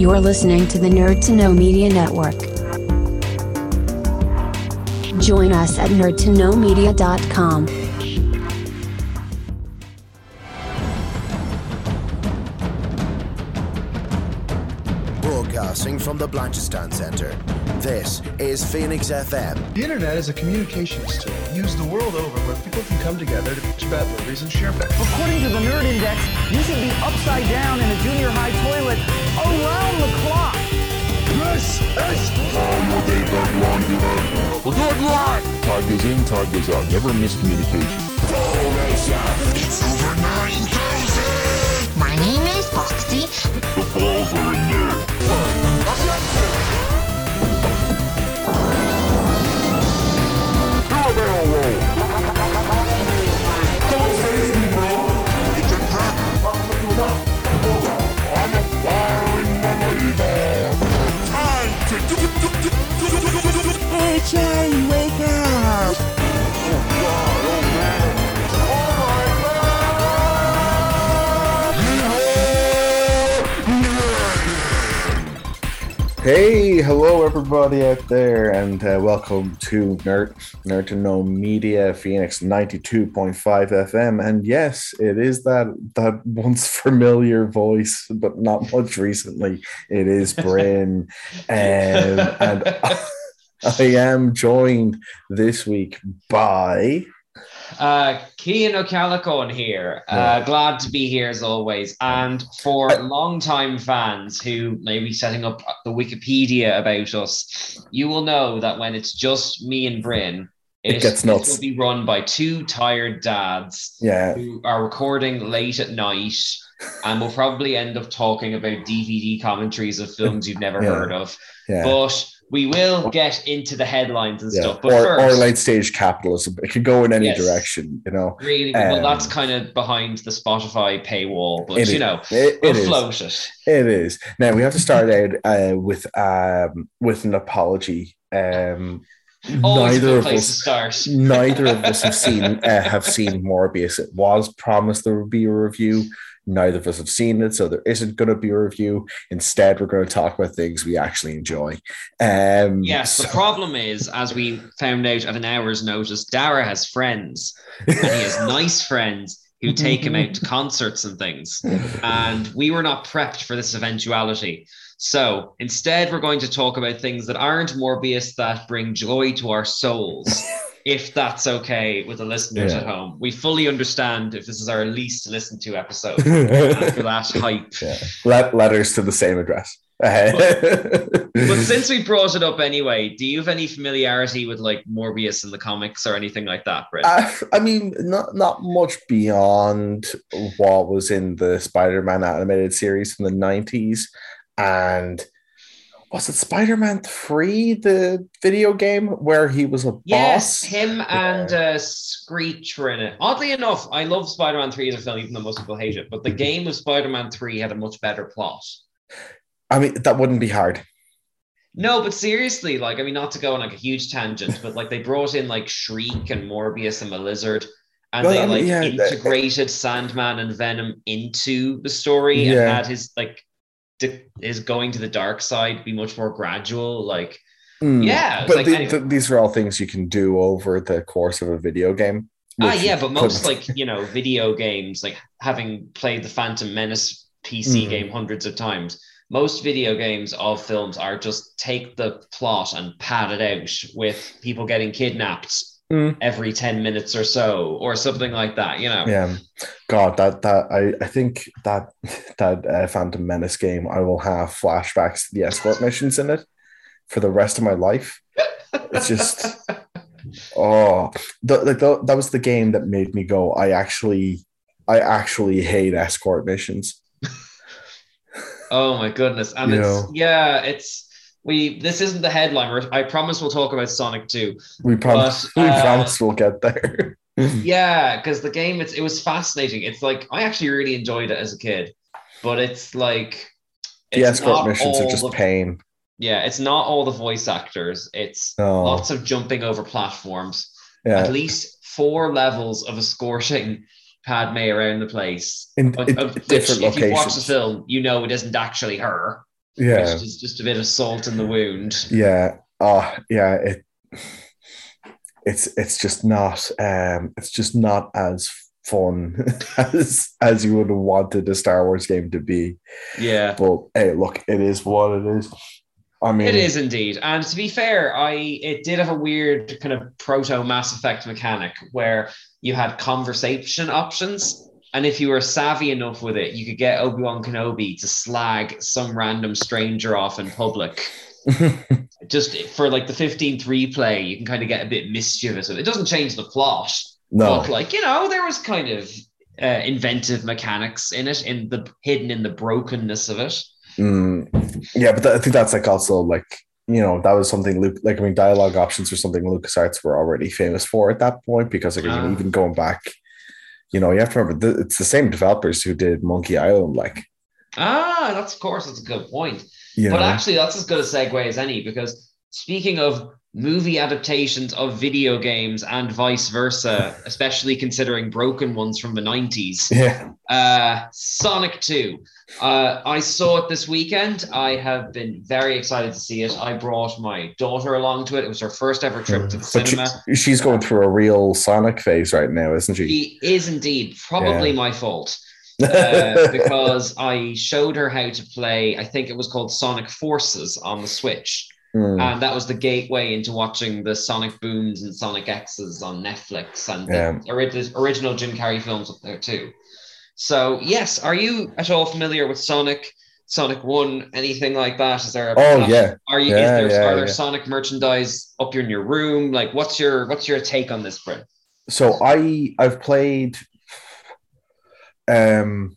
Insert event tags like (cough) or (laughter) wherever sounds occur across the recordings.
You're listening to the Nerd to Know Media Network. Join us at nerdtoknowmedia.com. Broadcasting from the Blanchistan Center. This is Phoenix FM. The internet is a communications tool used the world over where people can come together to bitch about movies and share facts. According to the Nerd Index, you should be upside down in a junior high toilet around the clock. This is We'll do it live! Time goes in, time goes out. Never miscommunication. It's over 9,000! My name is Foxy. The balls are in there. Hey, hello everybody out there, and uh, welcome to Nerd Nerd to Know Media Phoenix ninety two point five FM. And yes, it is that that once (laughs) familiar voice, but not much recently. It is Bryn, (laughs) um, and (laughs) I am joined this week by Uh, Cian O'Callaghan here. Uh, glad to be here as always. And for long-time fans who may be setting up the Wikipedia about us, you will know that when it's just me and Bryn, It gets nuts. It will be run by two tired dads yeah, who are recording late at night. And we'll probably end up talking about DVD commentaries of films you've never Yeah. heard of. yeah. But we will get into the headlines and yeah. stuff. But or, first, or late stage capitalism. It can go in any Yes. direction, you know. Really, well, Um, that's kind of behind the Spotify paywall, but you know, It- we'll it is. float it. It is. Now we have to start out uh, with um, with an apology. Um, neither of us, neither of us have (laughs) seen uh, have seen Morbius. It was promised there would be a review. Neither of us have seen it, so there isn't going to be a review. Instead, we're going to talk about things we actually enjoy. Um, Yes, the (laughs) problem is, as we found out at an hour's notice, Dara has friends, and he has (laughs) nice friends who take him out to concerts and things. And we were not prepped for this eventuality. So instead, we're going to talk about things that aren't Morbius that bring joy to our souls. If that's okay with the listeners Yeah. at home, we fully understand if this is our least listened to episode (laughs) that hype. yeah. Let, letters to the same address. (laughs) But since we brought it up anyway, do you have any familiarity with like Morbius in the comics or anything like that, Brett? Uh, I mean, not not much beyond what was in the Spider-Man animated series from the nineties, and was it Spider-Man Three, the video game where he was a yes, boss? him and uh, Screech were in it. Oddly enough, I love Spider-Man 3 as a film, even though most people hate it. But the (laughs) game of Spider-Man 3 had a much better plot. I mean, that wouldn't be hard. No, but seriously, like, I mean, not to go on like a huge tangent, but like they brought in like Shriek and Morbius and the Lizard, and Well, they I mean, like yeah, that- integrated Sandman and Venom into the story and Yeah. had his like di- his going to the dark side be much more gradual. Like, Hmm. yeah, but like, the- anyway. the- these are all things you can do over the course of a video game. ah, yeah, but most couldn't. like you know video games, like having played the Phantom Menace PC Mm. game hundreds of times. Most video games of films are just take the plot and pad it out with people getting kidnapped Mm. every 10 minutes or so or something like that you know Yeah, God, that that I I think that (laughs) that uh, Phantom Menace game, I will have flashbacks to the escort (laughs) missions in it for the rest of my life. It's just (laughs) oh, the, like the, that was the game that made me go. I actually, I actually hate escort missions. oh my goodness and You it's know. yeah it's we this isn't the headline We're- i promise we'll talk about sonic 2 We promise, But, (laughs) we uh, promise we'll get there. (laughs) yeah because the game it's it was fascinating it's like i actually really enjoyed it as a kid but it's like the escort missions are just the- pain. yeah it's not all the voice actors it's No, lots of jumping over platforms yeah, at least four levels of escorting Padme around the place. in, in of which, different if you watch the film, you know it isn't actually her. Yeah. is just a bit of salt in the wound. Yeah. Oh, yeah. It it's it's just not um it's just not as fun (laughs) as as you would have wanted a Star Wars game to be. Yeah. But hey, look, it is what it is. I mean It is indeed, and to be fair, I it did have a weird kind of proto Mass Effect mechanic where you had conversation options, and if you were savvy enough with it, you could get Obi Wan Kenobi to slag some random stranger off in public. (laughs) Just for like the 15th replay, you can kind of get a bit mischievous with it. It doesn't change the plot, no. but like you know, there was kind of uh, inventive mechanics in it, in the hidden in the brokenness of it. Mm, yeah, but th- I think that's like also like you know that was something Luke like I mean dialogue options or something LucasArts were already famous for at that point because like Ah. even going back, you know you have to remember th- it's the same developers who did Monkey Island like Ah, that's of course that's a good point. you But know actually, that's as good a segue as any because speaking of movie adaptations of video games and vice versa, especially considering broken ones from the 90s, yeah uh, Sonic 2. Uh, I saw it this weekend. I have been very excited to see it. I brought my daughter along to it. It was her first ever trip to the but she, cinema. she's going through a real Sonic phase right now isn't she? She is indeed probably Yeah. my fault. (laughs) uh, because I showed her how to play. I think it was called Sonic Forces on the Switch, Hmm. and that was the gateway into watching the Sonic Booms and Sonic X's on Netflix and Yeah. the ori- original Jim Carrey films up there too. So yes, are you at all familiar with Sonic? Sonic One, anything like that? Is there? A Oh, yeah. Are you? Yeah, is there, yeah, are there. Sonic merchandise up here in your room? Like, what's your what's your take on this, Brent? so I I've played um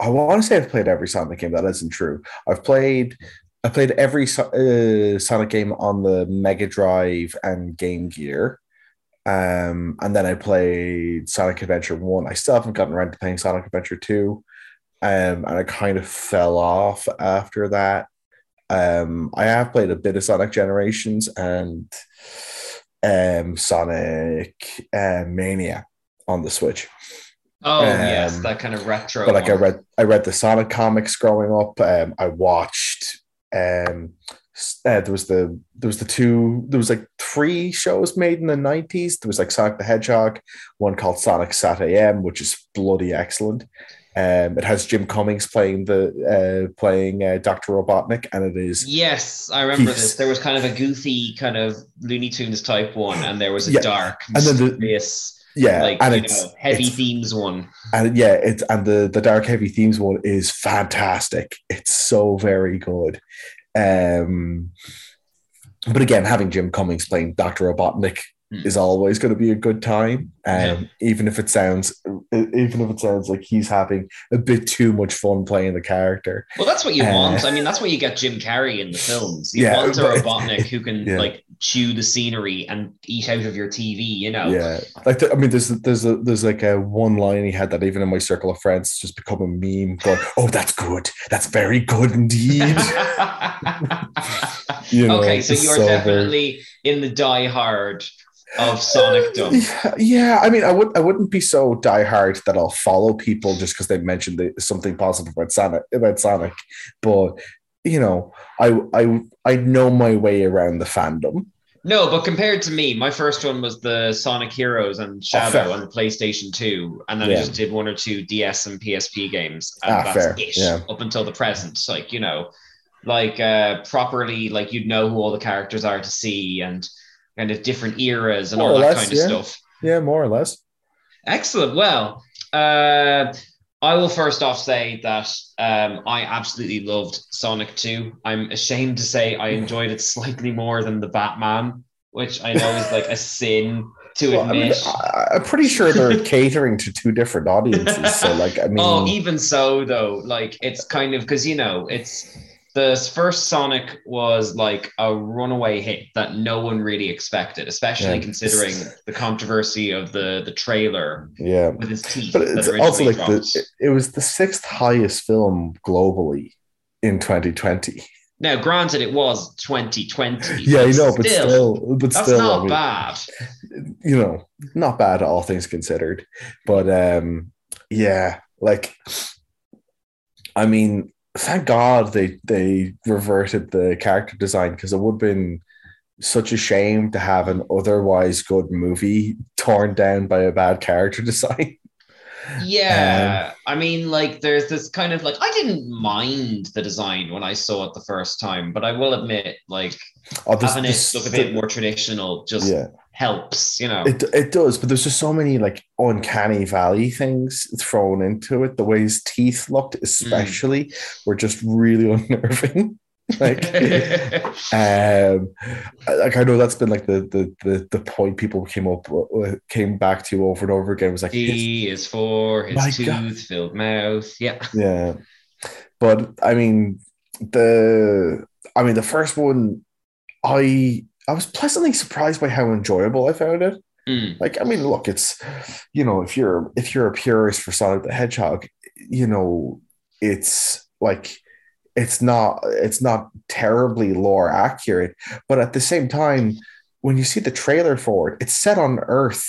I want to say I've played every Sonic game that isn't true. I've played I played every uh, Sonic game on the Mega Drive and Game Gear. Um, and then I played Sonic Adventure 1. I still haven't gotten around to playing Sonic Adventure 2. Um, and I kind of fell off after that. Um, I have played a bit of Sonic Generations and um, Sonic uh, Mania on the Switch. Oh yes, Um, that kind of retro. But like I read, I read the Sonic comics growing up. Um, I watched. Um, uh, there was the there was the two. There was like three shows made in the nineties. There was like Sonic the Hedgehog, one called Sonic Sat AM, which is bloody excellent. Um, it has Jim Cummings playing the uh, playing uh, Doctor Robotnik, and it is Yes, I remember this. There was kind of a goofy kind of Looney Tunes type one, and there was a Yeah, dark, and then the- yeah, like and you it's know, heavy it's- themes one. and yeah, it's and the the dark heavy themes one is fantastic. It's so very good. Um, but again, having Jim Cummings playing Doctor Robotnik Hmm. is always going to be a good time. Um, Yeah. even if it sounds, even if it sounds like he's having a bit too much fun playing the character. Well, that's what you Uh, want. I mean, that's why you get Jim Carrey in the films. You Yeah, want a Robotnik who can (laughs) Yeah. like chew the scenery and eat out of your TV. You know. Yeah, like the, I mean, there's there's a, there's like a one line he had that even in my circle of friends just become a meme. Going, (laughs) oh, that's good. That's very good indeed. (laughs) You know, okay, so you're so very- definitely in the die hard of Sonic Dumb. Yeah, yeah, I mean, I would I wouldn't be so diehard that I'll follow people just because they mentioned the, something positive about Sonic about Sonic, but you know, I I I know my way around the fandom. No, but compared to me, my first one was the Sonic Heroes and Shadow fair. on the PlayStation 2. And then I just did one or two DS and PSP games. And Ah, that's fair, it yeah. up until the present. Like, you know, like uh properly, like you'd know who all the characters are to see and kind of different eras and More all that less, kind of yeah. stuff. Yeah, more or less. Excellent. Well, uh, I will first off say that um, I absolutely loved Sonic 2. I'm ashamed to say I (laughs) enjoyed it slightly more than the Batman, which I know is like a sin to Well, admit. I, I'm pretty sure they're (laughs) catering to two different audiences. So, like, I (laughs) mean, oh, even so, though, like it's kind of because you know it's the first Sonic was like a runaway hit that no one really expected, especially Yeah. considering the controversy of the the trailer yeah. with his teeth. But it's also like dropped. the it was the sixth highest film globally in 2020. Now, granted, it was 2020. Yeah, I know, but still, but that's still, not I mean, bad. you know, not bad all things considered. But um, yeah, like, I mean, thank God they they reverted the character design because it would have been such a shame to have an otherwise good movie torn down by a bad character (laughs) design. Yeah, um, I mean, like, there's this kind of like I didn't mind the design when I saw it the first time, but I will admit, like, Oh, this- having this- it look a bit more traditional just yeah, helps, you know. it it does, but there's just so many like uncanny valley things thrown into it. The way his teeth looked, especially, were just really (laughs) unnerving. like (laughs) um like i know that's been like the the the, the point people came up with- came back to over and over again was like He is for his tooth filled mouth. Yeah. yeah but i mean the i mean the first one i i was pleasantly surprised by how enjoyable i found it Mm. like i mean look it's you know if you're if you're a purist for sonic the hedgehog you know it's like it's not it's not terribly lore accurate but at the same time when you see the trailer for it it's set on earth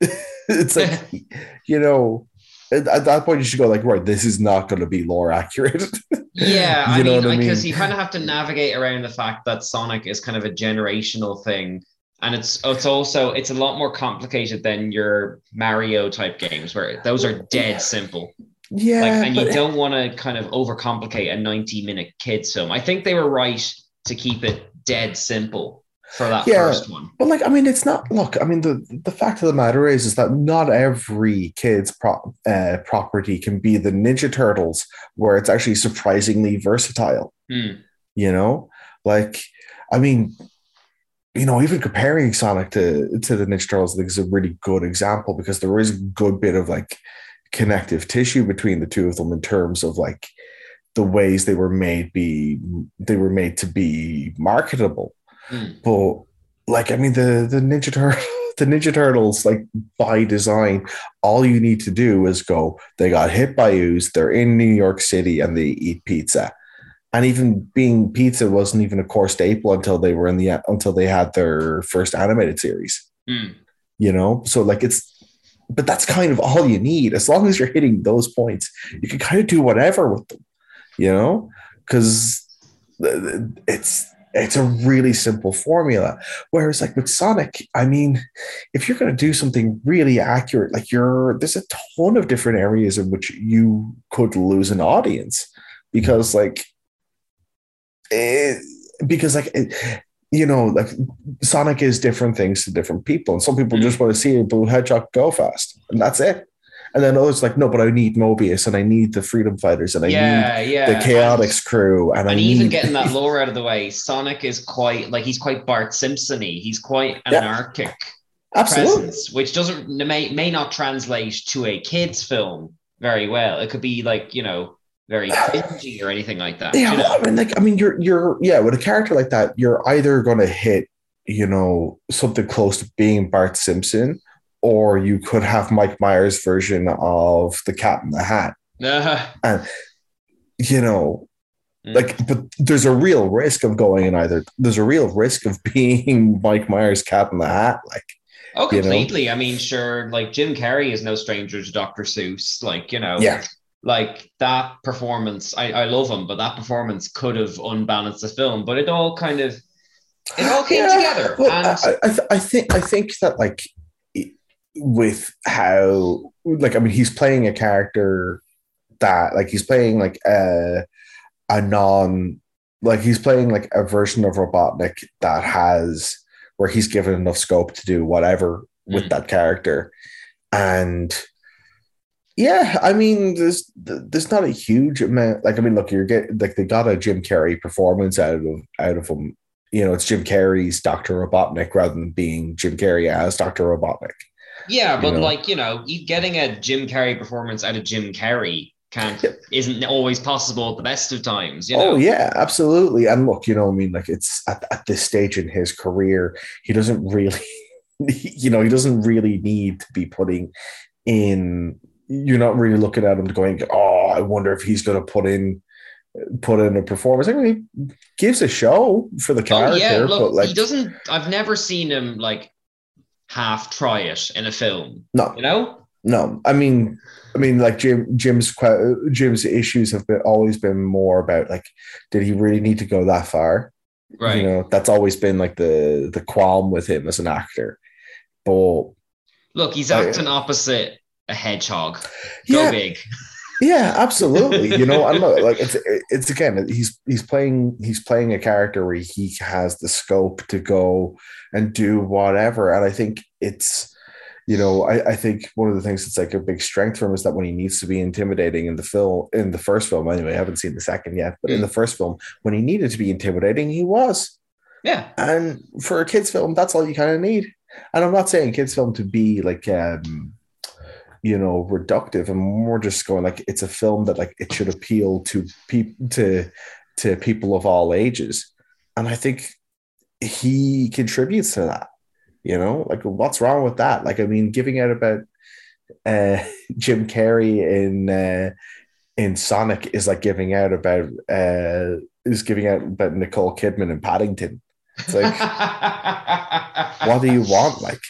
(laughs) it's like (laughs) you know at, at that point you should go like right this is not going to be lore accurate (laughs) Yeah, I You know mean, I because mean? you kind of have to navigate around the fact that Sonic is kind of a generational thing, and it's it's also it's a lot more complicated than your Mario type games where those are dead simple. yeah Like, and you don't want to kind of overcomplicate a ninety minute kids film. I think they were right to keep it dead simple for that Yeah. first one. But like, I mean, it's not. Look, I mean, the the fact of the matter is, is that not every kid's pro- uh, property can be the Ninja Turtles, where it's actually surprisingly versatile. Hmm. You know, like, I mean, you know, even comparing Sonic to to the Ninja Turtles, I think is a really good example because there is a good bit of like connective tissue between the two of them in terms of like the ways they were made be they were made to be marketable Hmm. but like I mean the the Ninja Turtle (laughs) the Ninja Turtles like by design all you need to do is go they got hit by ooze they're in New York City and they eat pizza. And even being pizza wasn't even a core staple until they were in the until they had their first animated series. Hmm. you know? So like it's but that's kind of all you need. As long as you're hitting those points you can kind of do whatever with them you know? Because it's it's a really simple formula. Whereas like with sonic i mean if you're going to do something really accurate like you're there's a ton of different areas in which you could lose an audience because like it, because like it, you know like sonic is different things to different people and some people mm-hmm. just want to see a blue hedgehog go fast and that's it and then I was like no but i need mobius and i need the freedom fighters and i yeah, need yeah. the chaotix crew and, i and need even getting that (laughs) lore out of the way, Sonic is quite like he's quite Bart Simpson-y. He's quite Yeah. anarchic absolutely presence, which doesn't may, may not translate to a kids film very well. It could be like you know very (sighs) cringy or anything like that. Yeah, you well, know? I mean, like, I mean, you're, you're, yeah, with a character like that, you're either going to hit, you know, something close to being Bart Simpson, or you could have Mike Myers' version of the Cat in the Hat. Uh, You know, Mm. like, but there's a real risk of going in either. There's a real risk of (laughs) being Mike Myers' Cat in the Hat. Like, oh, you know? completely. I mean, sure. Like Jim Carrey is no stranger to Dr. Seuss. Like you know, yeah, like that performance. I, I love him, but that performance could have unbalanced the film. But it all kind of it all came Yeah, together. Well, and I, I, th- I think I think that like with how like I mean he's playing a character that like he's playing like a a non like he's playing like a version of Robotnik that has where he's given enough scope to do whatever with Mm. that character and yeah I mean there's there's not a huge amount like I mean look you're getting like they got a Jim Carrey performance out of out of him you know, it's Jim Carrey's Dr. Robotnik rather than being Jim Carrey as Dr. Robotnik. Yeah, but know? like you know, getting a Jim Carrey performance out of Jim Carrey can't isn't always possible at the best of times. You oh, know? Oh, yeah, absolutely. And look, you know, I mean, like it's at, at this stage in his career, he doesn't really, (laughs) you know, he doesn't really need to be putting in, you're not really looking at him going, oh, I wonder if he's going to put in, put in a performance. I mean, he gives a show for the Oh character, yeah, look, but like, he doesn't. I've never seen him like half try it in a film. no, You know, No, I mean, I mean, like Jim, Jim's Jim's issues have been always been more about like, did he really need to go that far? Right. You know, that's always been like the the qualm with him as an actor. But Look, he's I- acting opposite a hedgehog. Go yeah, big. (laughs) yeah, absolutely. You know, and look, like it's it's again, he's he's playing he's playing a character where he has the scope to go and do whatever, and I think it's. You know, I, I think one of the things that's like a big strength for him is that when he needs to be intimidating in the film, in the first film, anyway, I haven't seen the second yet, but in Mm. the first film, when he needed to be intimidating, he was. Yeah. And for a kids film, that's all you kind of need. And I'm not saying kids film to be like um you know reductive. I'm more just going like it's a film that like it should appeal to people to to people of all ages. And I think he contributes to that. You know, like what's wrong with that? Like, I mean, giving out about uh (laughs) Jim Carrey in uh in Sonic is like giving out about uh is giving out about Nicole Kidman in Paddington. It's like (laughs) what do you want? Like,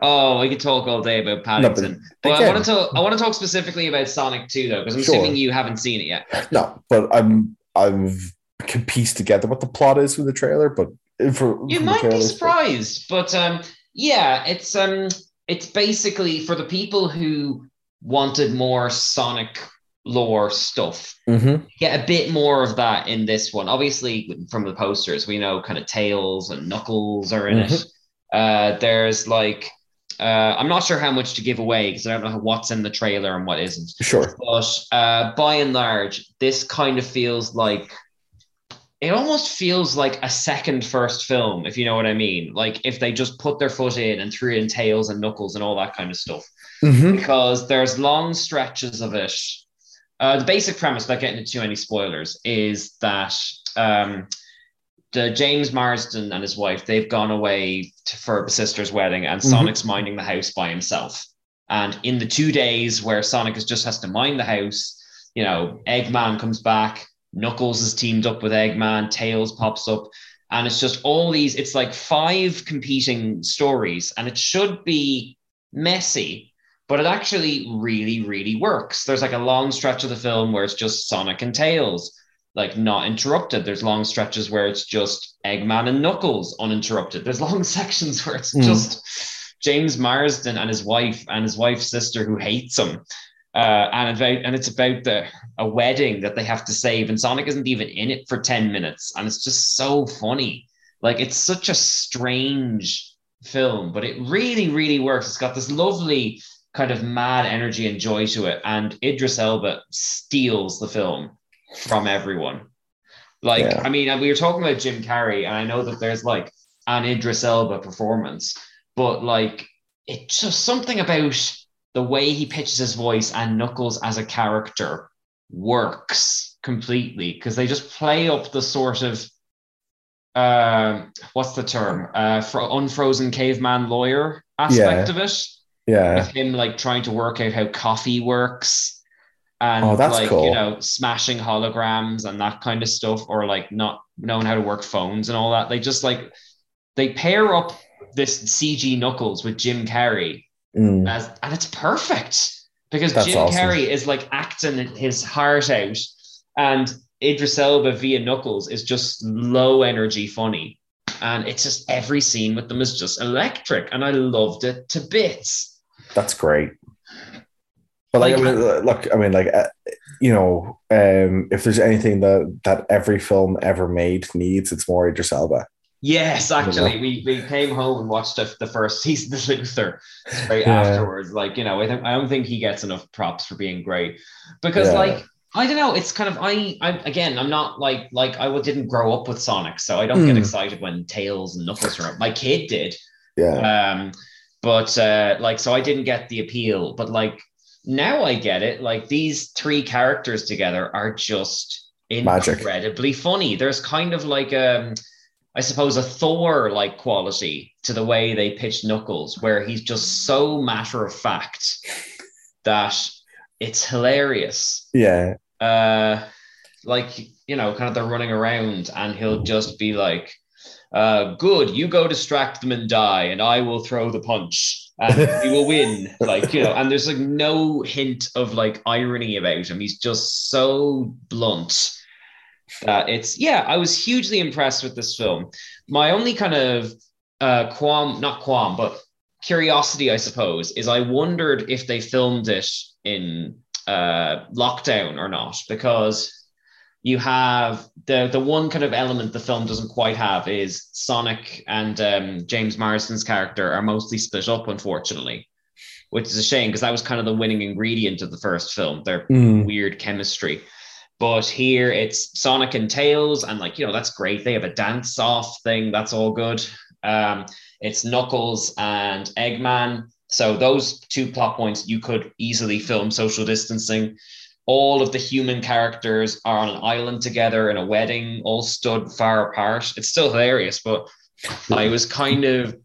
Oh, we could talk all day about Paddington. but I again- want to talk. I want to talk specifically about Sonic 2, though, because I'm Sure. assuming you haven't seen it yet. no, but I'm I'm can piece together what the plot is from the trailer, but for You from might be trailers, but- surprised, but um, yeah, it's um, it's basically for the people who wanted more Sonic lore stuff. Mhm. Get a bit more of that in this one. Obviously, from the posters, we know kind of Tails and Knuckles are in it. Mm-hmm. Uh, there's like, uh, I'm not sure how much to give away because I don't know what's in the trailer and what isn't. Sure. But uh, by and large, this kind of feels like it almost feels like a second first film, if you know what I mean. Like if they just put their foot in and threw in tails and knuckles and all that kind of stuff. Mhm. Because there's long stretches of it. Uh, the basic premise, without getting into too many spoilers, is that um, the James Marsden and his wife they've gone away to, for a sister's wedding, and Mhm. Sonic's minding the house by himself. And in the two days where Sonic is just has to mind the house, you know, Eggman comes back, Knuckles is teamed up with Eggman, Tails pops up, and it's just all these. It's like five competing stories, and it should be messy, but it actually really, really works. There's like a long stretch of the film where it's just Sonic and Tails, like not interrupted. There's long stretches where it's just Eggman and Knuckles uninterrupted. There's long (laughs) sections where it's Mm. just James Marsden and his wife and his wife's sister who hates him. Uh, and about and it's about the a wedding that they have to save, and Sonic isn't even in it for 10 minutes, and it's just so funny. Like it's such a strange film, but it really, really works. It's got this lovely kind of mad energy and joy to it, and Idris Elba steals the film from everyone. Like, Yeah. I mean, we were talking about Jim Carrey, and I know that there's like an Idris Elba performance, but like it's just something about the way he pitches his voice and Knuckles as a character works completely because they just play up the sort of um what's the term uh for unfrozen caveman lawyer aspect Yeah. of it Yeah. with him like trying to work out how coffee works and Oh, that's like cool. you know smashing holograms and that kind of stuff or like not knowing how to work phones and all that they just like they pair up this cg knuckles with jim carrey Mm. as, and it's perfect because That's Jim awesome. Carrey is like acting his heart out, and Idris Elba via Knuckles is just low energy funny, and it's just every scene with them is just electric, and I loved it to bits. That's great. But like, I mean, look, I mean, like, uh, you know, um, if there's anything that that every film ever made needs, it's more Idris Elba. Yes, actually, we, we came home and watched the, the first season of Luther straight Yeah. afterwards. Like, you know, I, think, I don't think he gets enough props for being great because, Yeah. like, I don't know. It's kind of I, I again. I'm not like like I didn't grow up with Sonic, so I don't get Hmm. excited when Tails and Knuckles are. up. My kid did, Yeah. um, but uh, like so I didn't get the appeal. But like now I get it. Like these three characters together are just Magic. incredibly funny. There's kind of like um, I suppose a Thor like quality to the way they pitch Knuckles, where he's just so matter of fact that it's hilarious yeah. uh like you know kind of they're running around and he'll just be like uh good you go distract them and die and i will throw the punch and he will win. (laughs) Like, you know, and there's like no hint of like irony about him. He's just so blunt that it's yeah, I was hugely impressed with this film. My only kind of uh qualm, not qualm, but curiosity, I suppose, is I wondered if they filmed it in uh lockdown or not, because you have the the one kind of element the film doesn't quite have is Sonic and um, James Marsden's character are mostly split up, unfortunately, which is a shame because that was kind of the winning ingredient of the first film. Their Mm. weird chemistry. But here it's Sonic and Tails, and like you know that's great. They have a dance off thing. That's all good. Um, it's Knuckles and Eggman. So those two plot points you could easily film social distancing all of the human characters are on an island together in a wedding, all stood far apart. It's still hilarious, but I was kind of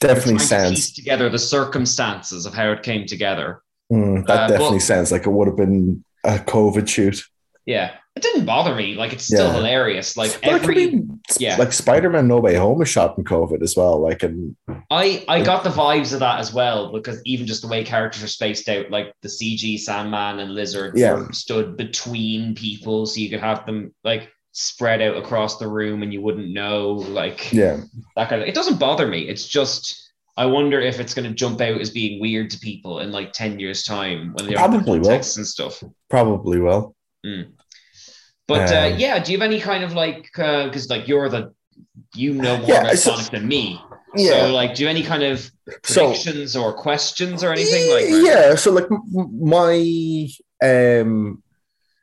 Definitely trying to sounds. together the circumstances of how it came together. Mm, that Uh, definitely well- sounds like it would have been a COVID shoot. Yeah, it didn't bother me. Like it's still Yeah. hilarious. Like But it could every, be yeah. like Spider-Man No Way Home is shot in COVID as well. Like, and I I got the vibes of that as well because even just the way characters are spaced out, like the CG Sandman and Lizard Yeah. stood between people, so you could have them like spread out across the room and you wouldn't know. Like yeah, that kind of it doesn't bother me it's just i wonder if it's going to jump out as being weird to people in like 10 years time when they're Probably will. and stuff probably will. But uh, Um, yeah do you have any kind of like because like you're the you know more Yeah, about so- sonic than me Yeah. so like do you have any kind of So- predictions or questions or anything like that? yeah so like my um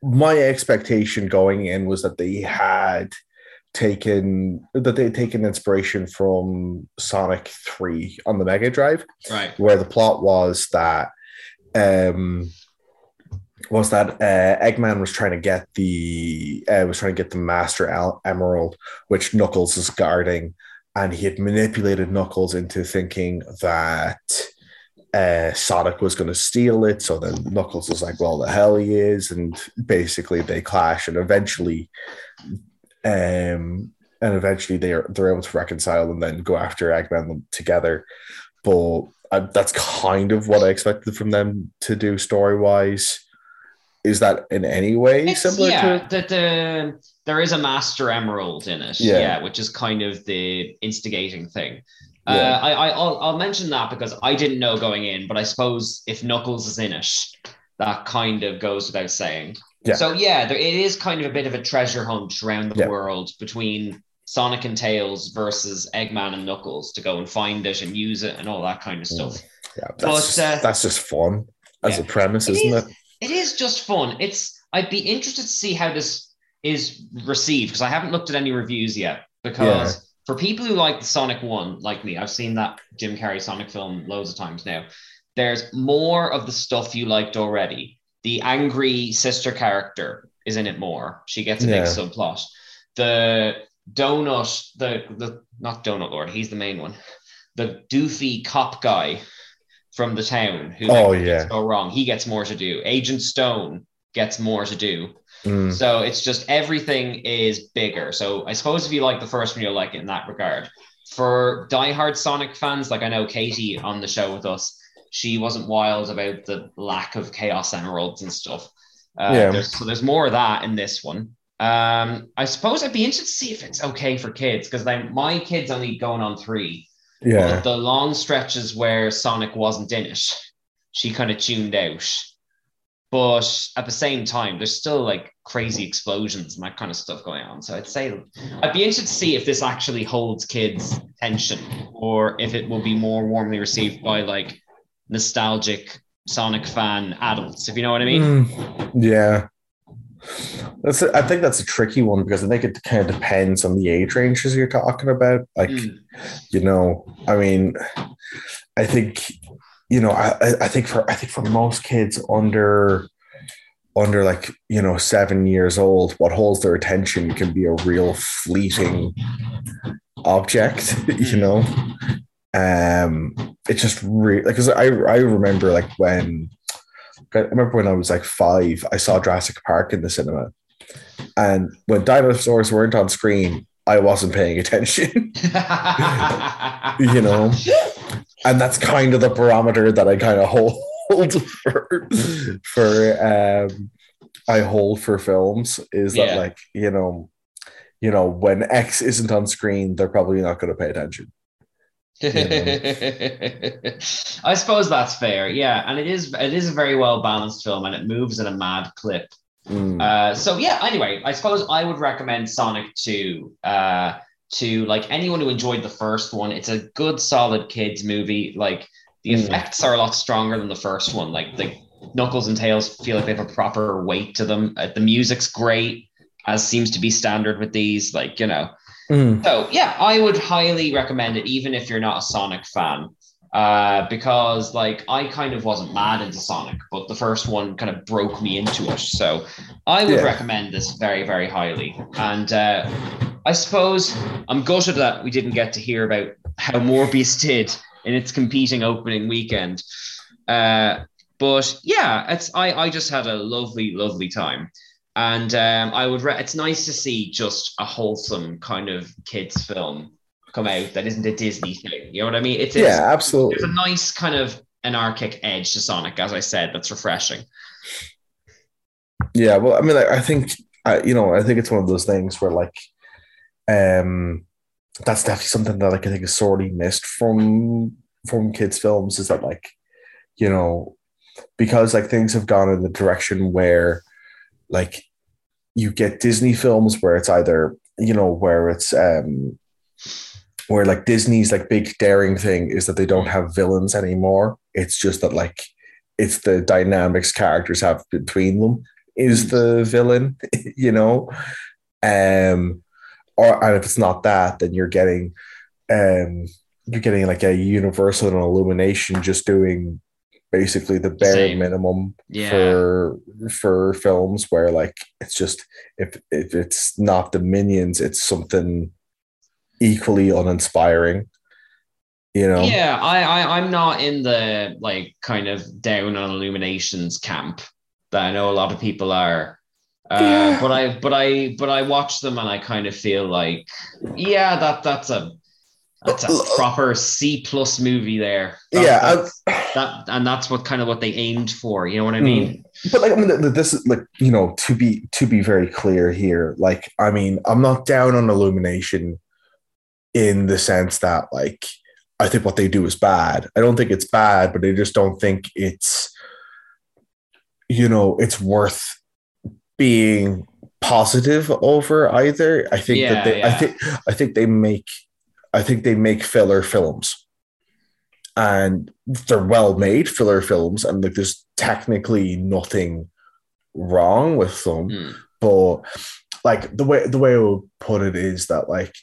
my expectation going in was that they had taken that they had taken inspiration from sonic 3 on the mega drive right where the plot was that um was that uh, Eggman was trying to get the uh, was trying to get the Master Al- Emerald, which Knuckles is guarding, and he had manipulated Knuckles into thinking that uh, Sonic was going to steal it. So then Knuckles was like, "Well, the hell he is," and basically they clash, and eventually, um, and eventually they are they're able to reconcile and then go after Eggman together. But uh, that's kind of what I expected from them to do story wise. Is that in any way It's- similar yeah, to? that the there is a master emerald in it. Yeah. Yeah, which is kind of the instigating thing. Yeah. Uh, I, I I'll, I'll mention that because I didn't know going in, but I suppose if Knuckles is in it, that kind of goes without saying. Yeah. So yeah, there, it is kind of a bit of a treasure hunt around the Yeah. world between Sonic and Tails versus Eggman and Knuckles to go and find it and use it and all that kind of stuff. Yeah, that's, But, just, uh, that's just fun as yeah. a premise, isn't is- it? It is just fun. It's I'd be interested to see how this is received because I haven't looked at any reviews yet. Because for people who like the Sonic one, like me, I've seen that Jim Carrey Sonic film loads of times now. There's more of the stuff you liked already. The angry sister character is in it more. She gets a Yeah. big subplot. The donut, the the not donut lord, he's the main one. The doofy cop guy from the town who Oh, like, yeah. things go wrong. He gets more to do. Agent Stone gets more to do. Mm, So it's just everything is bigger. So I suppose if you like the first one, you'll like it in that regard. For diehard Sonic fans, like I know Katie on the show with us, she wasn't wild about the lack of Chaos Emeralds and stuff. Uh, Yeah. there's, so there's more of that in this one. Um, I suppose I'd be interested to see if it's okay for kids because my kids only going on three. Yeah, But the long stretches where Sonic wasn't in it, she kind of tuned out. But at the same time, there's still like crazy explosions and that kind of stuff going on. So I'd say I'd be interested to see if this actually holds kids' attention or if it will be more warmly received by like nostalgic Sonic fan adults, if you know what I mean. Mm, yeah. That's a, I think that's a tricky one because I think it kind of depends on the age ranges you're talking about. Like, Mm. you know, I mean, I think, you know, I, I- think for I think for most kids under under like you know seven years old, what holds their attention can be a real fleeting object. (laughs) You know, um, it's just really like because I I remember like when I remember when I was like five, I saw Jurassic Park in the cinema, and when dinosaurs weren't on screen, I wasn't paying attention. (laughs) you know and that's kind of the barometer that I kind of hold (laughs) for for um I hold for films is that Yeah. like you know you know when X isn't on screen they're probably not going to pay attention. (laughs) I suppose that's fair. Yeah, and it is it is a very well balanced film, and it moves at a mad clip. Mm. Uh, so yeah. Anyway, I suppose I would recommend Sonic Two uh, to like anyone who enjoyed the first one. It's a good, solid kids movie. Like the Mm. effects are a lot stronger than the first one. Like the Knuckles and Tails feel like they have a proper weight to them. Uh, the music's great, as seems to be standard with these. Like you know. Mm. So yeah, I would highly recommend it, even if you're not a Sonic fan, uh, because like I kind of wasn't mad into Sonic, but the first one kind of broke me into it. So I would Yeah. recommend this very, very highly. And uh, I suppose I'm gutted that we didn't get to hear about how Morbius did in its competing opening weekend. Uh, but yeah, it's I I just had a lovely, lovely time. And um, I would. Re- it's nice to see just a wholesome kind of kids film come out that isn't a Disney thing. You know what I mean? It's, it's Yeah, absolutely. There's a nice kind of anarchic edge to Sonic, as I said. That's refreshing. Yeah, well, I mean, I, I think I, you know, I think it's one of those things where like, um, that's definitely something that like I think is sorely missed from from kids' films is that like, you know, because like things have gone in the direction where, like, you get Disney films where it's either you know where it's um where like Disney's like big daring thing is that they don't have villains anymore. It's just that like it's the dynamics characters have between them is the villain, (laughs) you know. Um or and if it's not that, then you're getting um you're getting like a universal and illumination just doing basically the bare Same. minimum Yeah. for for films where like it's just if if it's not the minions, it's something equally uninspiring. You know? Yeah, I, I I'm not in the like kind of down on Illuminations camp that I know a lot of people are. Uh, Yeah. but I but I but I watch them and I kind of feel like yeah that that's a that's a proper C plus movie there. That- Yeah, that and that's what kind of what they aimed for. You know what I mean? but like I mean, th- th- this is like you know to be to be very clear here. Like I mean, I'm not down on Illumination in the sense that like I think what they do is bad. I don't think it's bad, but I just don't think it's you know it's worth being positive over either. I think Yeah, that they I think I think they make I think they make filler films. And they're well made filler films, and like there's technically nothing wrong with them. Hmm. But like the way the way I would put it is that like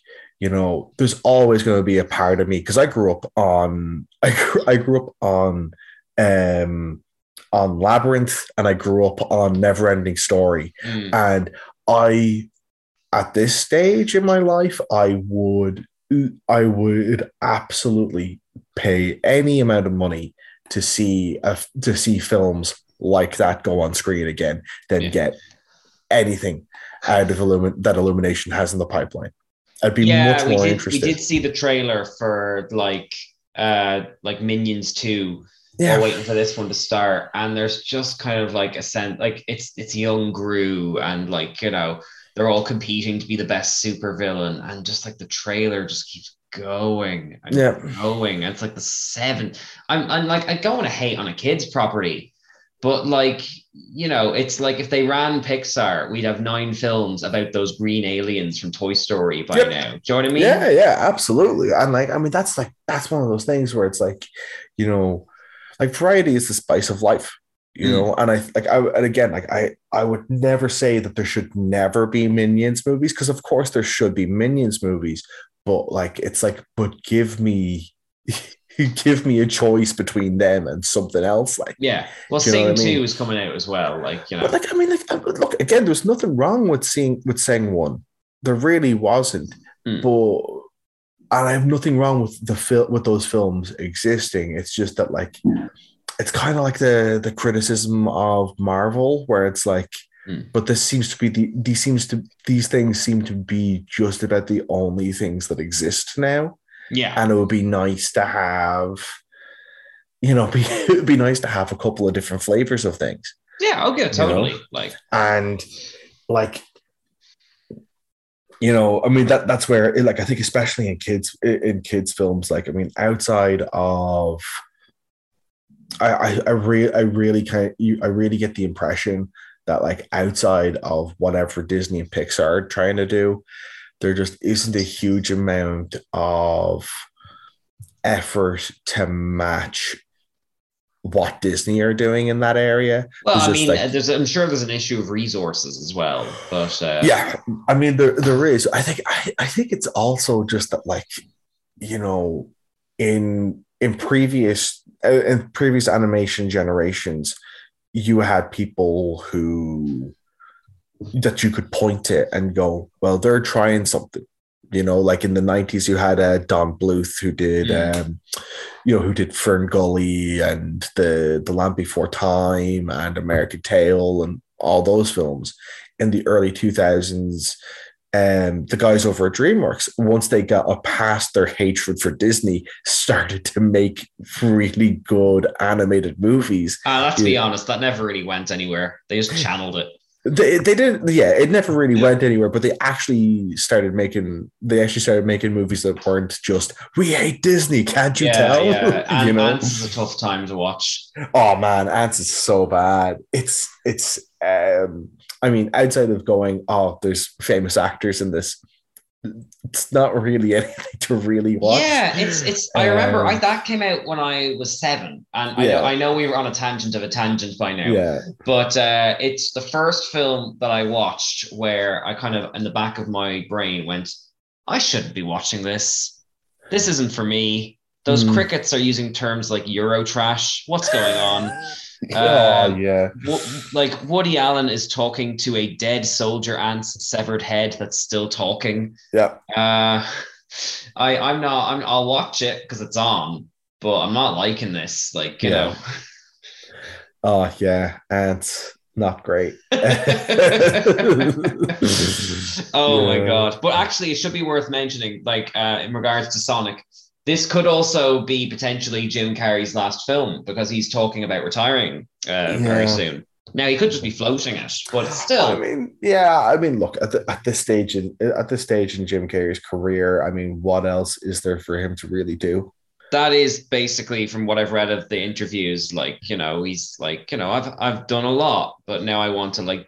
you know there's always going to be a part of me because I grew up on (laughs) I grew, I grew up on um on Labyrinth and I grew up on Neverending Story Mm. and I at this stage in my life I would I would absolutely pay any amount of money to see a, to see films like that go on screen again than Yeah. get anything out of Illumin- that Illumination has in the pipeline. I'd be yeah, much we more did, interested. We did see the trailer for like uh like Minions 2 yeah, while waiting for this one to start. And there's just kind of like a sense like it's it's young Gru and like, you know, they're all competing to be the best supervillain. And just like the trailer just keeps going and Yeah. going. And it's like the seven. I'm I'm like I don't want to hate on a kid's property, but like you know, it's like if they ran Pixar, we'd have nine films about those green aliens from Toy Story by Yep. now. Do you know what I mean? Yeah, yeah, absolutely. And like, I mean, that's like that's one of those things where it's like, you know, like variety is the spice of life, you Mm. know. And I like, I and again, like, I I would never say that there should never be Minions movies because of course there should be Minions movies, but like, it's like, but give me. Give me a choice between them and something else like Yeah. Well, you Sing I mean? 2 is coming out as well. Like, you know. But like, I mean, like, uh, look again. There's nothing wrong with seeing with saying one. There really wasn't. Mm. But and I have nothing wrong with the fil- with those films existing. It's just that like, it's kind of like the the criticism of Marvel, where it's like, Mm. but this seems to be the these seems to these things seem to be just about the only things that exist now yeah. and it would be nice to have you know, (laughs) be, it'd be nice to have a couple of different flavors of things. Yeah, oh, okay, know? totally. Like, and like you know i mean that that's where like i think especially in kids in kids films like i mean outside of i i, I really i really kind of you, i really get the impression that like outside of whatever disney and pixar are trying to do there just isn't a huge amount of effort to match what Disney are doing in that area. well, I mean, like- there's, I'm sure there's an issue of resources as well, but uh, yeah i mean there there is i think I, I think it's also just that like you know in in previous uh, in previous animation generations you had people who that you could point to and go well they're trying something you know like in the 90s you had uh, don bluth who did Mm. um you know who did fern gully and the the land before time and american tail and all those films in the early 2000s um, the guys over at DreamWorks, once they got up past their hatred for Disney, started to make really good animated movies. uh, let's be honest, that never really went anywhere. They just channeled it. They, they didn't yeah, it never really Yeah. went anywhere, but they actually started making, they actually started making movies that weren't just, we hate Disney, can't you yeah, tell? yeah. And (laughs) you know? Antz is a tough time to watch. Oh man, Antz is so bad. It's it's um I mean, outside of going, oh, there's famous actors in this, it's not really (laughs) anything to really watch. Yeah, it's it's. I remember I, Um, that came out when I was seven, and I, Yeah. know, I know we were on a tangent of a tangent by now. Yeah. But uh, it's the first film that I watched where I kind of in the back of my brain went, I shouldn't be watching this. This isn't for me. Those Mm. crickets are using terms like Eurotrash. What's going on? (laughs) (laughs) oh Uh, yeah. Wo- like Woody Allen is talking to a dead soldier ant's severed head that's still talking. Yeah. Uh, I I'm not. I'm, I'll watch it because it's on, but I'm not liking this. Like you Yeah. know. (laughs) Oh yeah. Antz not great. (laughs) oh my Yeah. god! But actually, it should be worth mentioning, like uh, in regards to Sonic, this could also be potentially Jim Carrey's last film because he's talking about retiring uh, very soon. Now he could just be floating it, but still, I mean, yeah. I mean, look at the, at this stage in at this stage in Jim Carrey's career. I mean, what else is there for him to really do? that is basically from what I've read of the interviews. Like you know, he's like you know, I've I've done a lot, but now I want to like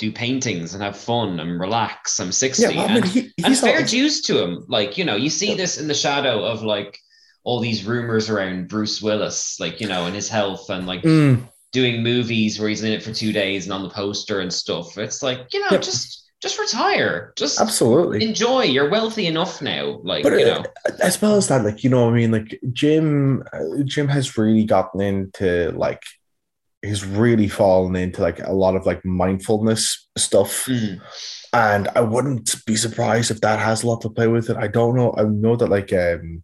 do paintings and have fun and relax. I'm sixty. Yeah, well, I mean, and- he, and he's fair dues to him. Like, you know, you see this in the shadow of like all these rumors around Bruce Willis, like, you know, and his health and like Mm, doing movies where he's in it for two days and on the poster and stuff. It's like, you know, Yeah. just just retire. Just absolutely. enjoy. You're wealthy enough now. Like, but you uh, know. as well as that, like you know, I mean, like Jim, uh, Jim has really gotten into like he's really fallen into like a lot of like mindfulness stuff, Mm. and I wouldn't be surprised if that has a lot to play with it. I don't know. I know that like um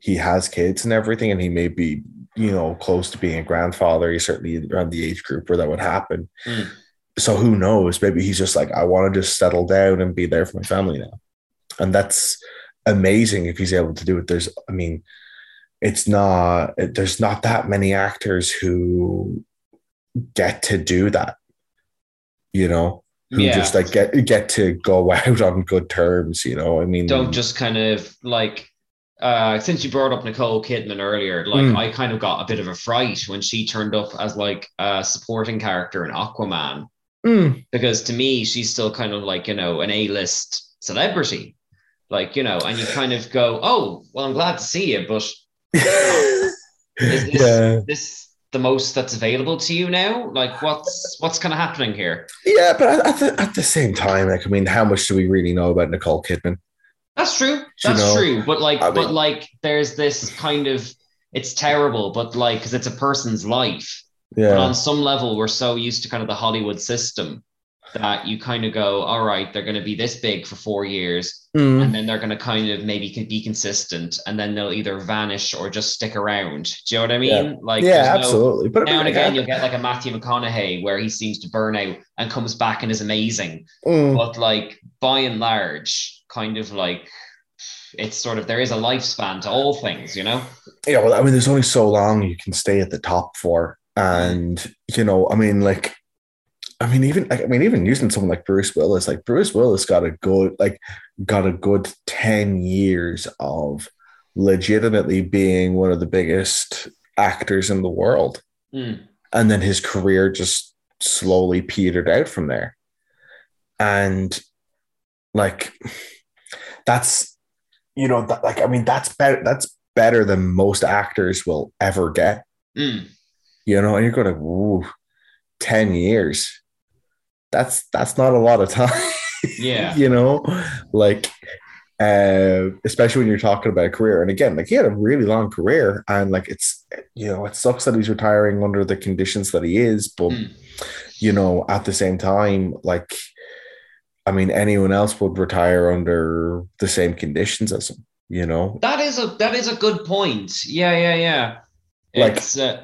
he has kids and everything, and he may be you know close to being a grandfather. He's certainly around the age group where that would happen. Mm. So who knows? Maybe he's just like, I want to just settle down and be there for my family now. And that's amazing if he's able to do it. There's, I mean, it's not, there's not that many actors who get to do that, you know, who Yeah. just like get, get to go (laughs) out on good terms, you know, I mean, Don't just kind of like uh since you brought up Nicole Kidman earlier, like Mm. I kind of got a bit of a fright when she turned up as like a supporting character in Aquaman. Mm, because to me she's still kind of like you know an a-list celebrity like you know and you kind of go oh well i'm glad to see you but is this, yeah. this the most that's available to you now like what's what's kind of happening here Yeah. But at, the, at the same time, like, I mean, how much do we really know about Nicole Kidman? that's true You that's know, true but like I but mean- like there's this kind of it's terrible but like because it's a person's life Yeah. but on some level we're so used to kind of the hollywood system that you kind of go all right they're going to be this big for four years Mm. and then they're going to kind of maybe be consistent and then they'll either vanish or just stick around do you know what i mean like yeah, no- absolutely. But now and again you'll get like a matthew mcconaughey where he seems to burn out and comes back and is amazing Mm. but like by and large kind of like it's sort of there is a lifespan to all things, you know. Yeah, well, I mean, there's only so long you can stay at the top for, and you know, I mean, like, I mean, even I mean, even using someone like Bruce Willis, like Bruce Willis got a good, like, got a good ten years of legitimately being one of the biggest actors in the world, Mm. and then his career just slowly petered out from there, and like, that's you know, that, like, I mean, that's better. That's better than most actors will ever get Mm. you know, and you're going to, 10 years. That's that's not a lot of time. Yeah. (laughs) you know, like uh, especially when you're talking about a career. And again, like he had a really long career, and like it's you know, it sucks that he's retiring under the conditions that he is, but Mm. you know, at the same time, like I mean, anyone else would retire under the same conditions as him, you know. That is a that is a good point. Yeah, yeah, yeah. Like- It's, uh,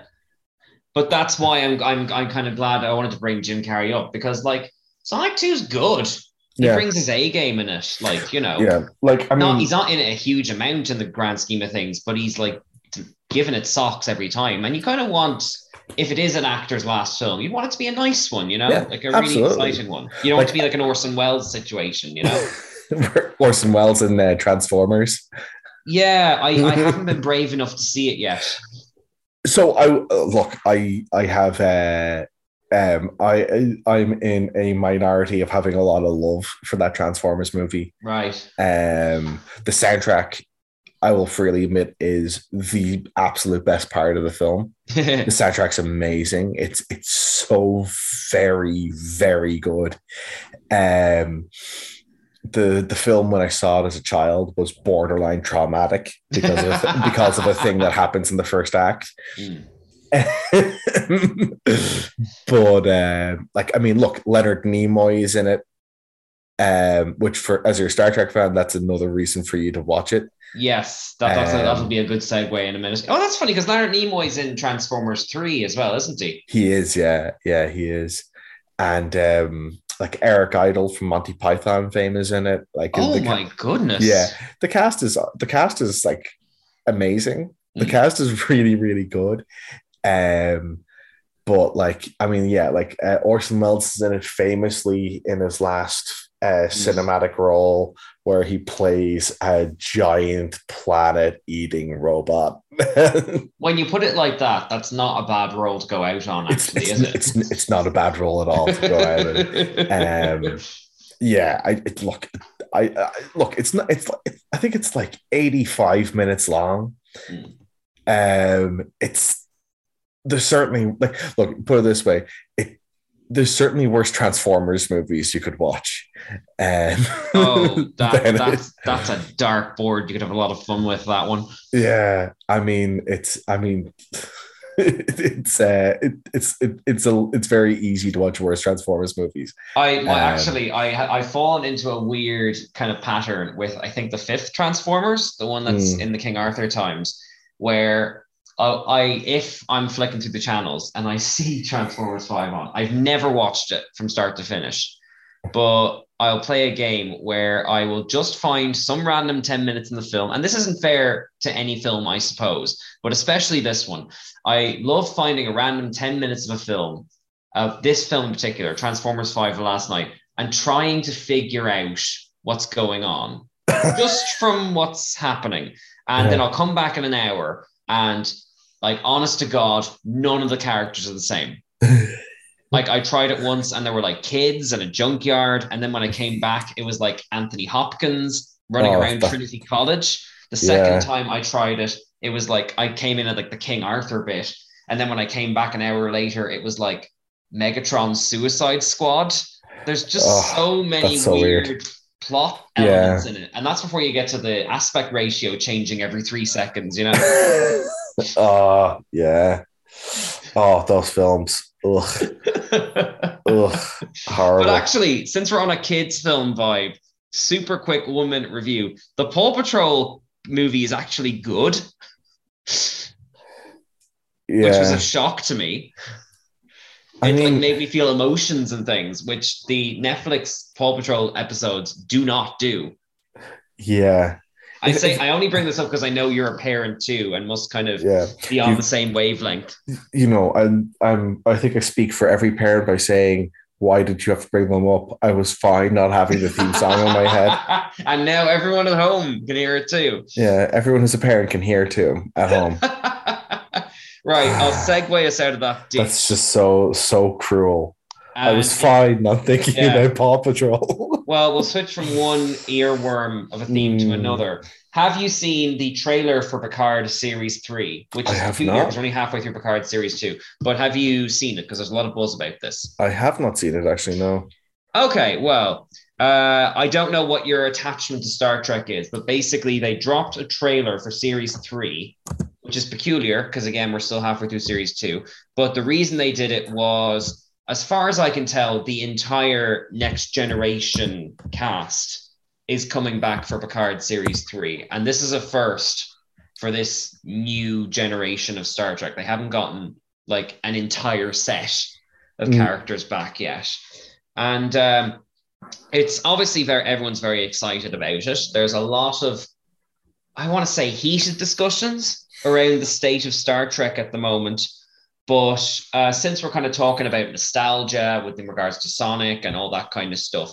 but that's why I'm I'm I'm kind of glad I wanted to bring Jim Carrey up because like Sonic 2 is good. He Yeah. brings his A game in it. Like, you know, Yeah, like I mean, not, he's not in it a huge amount in the grand scheme of things, but he's like giving it socks every time. And you kind of want, if it is an actor's last film, you want it to be a nice one, you know, Yeah, like a really absolutely. exciting one. You don't want it to be like an Orson Welles situation, you know? (laughs) Orson Welles in uh, Transformers. yeah, I, I (laughs) haven't been brave enough to see it yet. So I uh, look, I I have uh, um I I'm in a minority of having a lot of love for that Transformers movie. Right. Um, the soundtrack, I will freely admit, is the absolute best part of the film. (laughs) The soundtrack's amazing. It's it's so very very good. Um, the the film when I saw it as a child was borderline traumatic because of (laughs) because of a thing that happens in the first act. Mm. (laughs) but um, like I mean, look, Leonard Nimoy is in it. Um, which for as your Star Trek fan, that's another reason for you to watch it. Yes, that, that's a, that'll Um, be a good segue in a minute. Oh, that's funny because Leonard Nimoy's in Transformers 3 as well, isn't he? He is, yeah, yeah, he is. And um, like Eric Idle from Monty Python fame is in it. Like Oh ca- my goodness. yeah, the cast is the cast is like amazing. The Mm. cast is (laughs) really, really good. Um, but like, I mean, yeah, like uh, Orson Welles is in it famously in his last uh, cinematic role where he plays a giant planet-eating robot. (laughs) When you put it like that, that's not a bad role to go out on, it's, actually, it's, is it? it's it's not a bad role at all to go out in. Um, yeah, I it, look, I, I look, it's not. It's I think it's like eighty-five minutes long. Mm. Um, it's there's certainly like look, put it this way, it there's certainly worse Transformers movies you could watch. Um, oh, (laughs) that, that's that's a dark board. You could have a lot of fun with that one. yeah. I mean, it's I mean. (laughs) it's uh it, it's it, it's a it's very easy to watch worse Transformers movies. I Um, actually I I've fallen into a weird kind of pattern with I think the fifth Transformers, the one that's Mm. in the King Arthur times, where I, I if I'm flicking through the channels and I (laughs) see Transformers Five on, I've never watched it from start to finish, but I'll play a game where I will just find some random 10 minutes in the film. And this isn't fair to any film, I suppose, but especially this one. I love finding a random 10 minutes of a film, of this film in particular, Transformers 5 last night, and trying to figure out what's going on (coughs) just from what's happening. And then I'll come back in an hour and, like, honest to God, none of the characters are the same. (laughs) Like I tried it once and there were like kids and a junkyard. And then when I came back, it was like Anthony Hopkins running Oh, around that- Trinity College. The second Yeah. time I tried it, it was like I came in at like the King Arthur bit. And then when I came back an hour later, it was like Megatron Suicide Squad. There's just Oh, so many so weird, weird. Plot Yeah. elements in it. And that's before you get to the aspect ratio changing every three seconds, you know? oh (laughs) yeah. Oh, those films. Ugh. (laughs) Ugh. Horrible. But actually, since we're on a kids' film vibe, super quick one minute review. The Paw Patrol movie is actually good, Yeah. which was a shock to me. I It like made me feel emotions and things, which the Netflix Paw Patrol episodes do not do. Yeah. I say I only bring this up because I know you're a parent too and must kind of yeah, be on You- the same wavelength. you know, I'm, I'm, I think I speak for every parent by saying, why did you have to bring them up? I was fine not having the theme song on my head. (laughs) and now everyone at home can hear it too. Yeah, everyone who's a parent can hear too at home. (laughs) right, I'll (sighs) segue us out of that. Dick. That's just so, so cruel. I was fine not thinking Yeah. about Paw Patrol. (laughs) Well, we'll switch from one earworm of a theme to Hmm. another. Have you seen the trailer for Picard Series 3? Which I is have not. we're only halfway through Picard Series 2. But have you seen it? Because there's a lot of buzz about this. I have not seen it actually, no. Okay, well, uh, I don't know what your attachment to Star Trek is, but basically they dropped a trailer for Series 3, which is peculiar because, again, we're still halfway through Series 2. But the reason they did it was, as far as I can tell, the entire next generation cast is coming back for Picard Series 3. And this is a first for this new generation of Star Trek. They haven't gotten like an entire set of Mm. characters back yet. And um, it's obviously very everyone's very excited about it. There's a lot of, I want to say, heated discussions around the state of Star Trek at the moment. But uh, since we're kind of talking about nostalgia with in regards to Sonic and all that kind of stuff,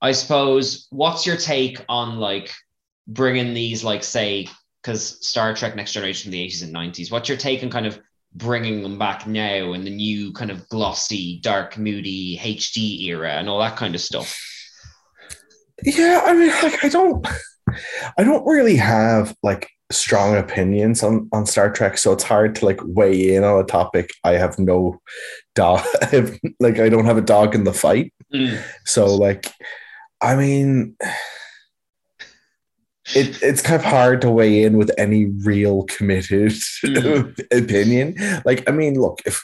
I suppose what's your take on like bringing these, like, say, because Star Trek Next Generation from the 80s and 90s, what's your take on kind of bringing them back now in the new kind of glossy, dark, moody HD era and all that kind of stuff? Yeah, I mean, like I don't, I don't really have like strong opinions on on Star Trek, so it's hard to like weigh in on a topic. I have no dog, (laughs) like I don't have a dog in the fight. Mm. So like, I mean, it it's kind of hard to weigh in with any real committed Mm. (laughs) opinion. Like, I mean, look, if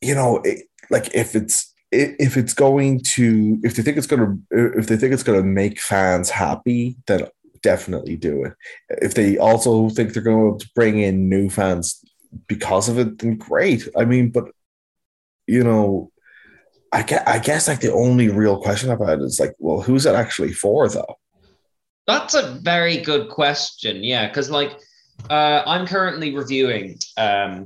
you know, it, like if it's if it's going to if they think it's gonna if they think it's gonna make fans happy, then definitely do it. If they also think they're going to bring in new fans because of it, then great. I mean, but you know, I guess, I guess like the only real question about it is like, well, who's it actually for though? That's a very good question. Yeah, because like uh, I'm currently reviewing um,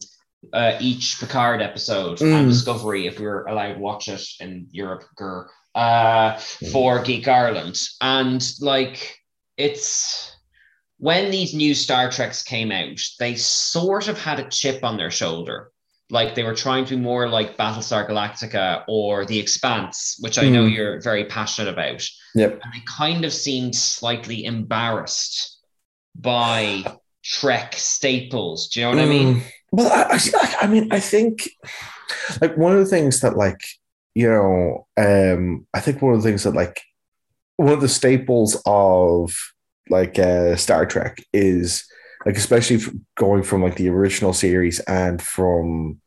uh, each Picard episode on Mm. Discovery, if we are allowed to watch it in Europe, grr, uh, for Geek Ireland, and like it's when these new Star Treks came out, they sort of had a chip on their shoulder. Like they were trying to be more like Battlestar Galactica or The Expanse, which I know Mm. you're very passionate about Yep. and they kind of seemed slightly embarrassed by Trek staples. Do you know what I mean? Mm. Well, I, I, I mean, I think like one of the things that like you know, um, I think one of the things that like one of the staples of like uh, Star Trek is like especially going from like the original series and from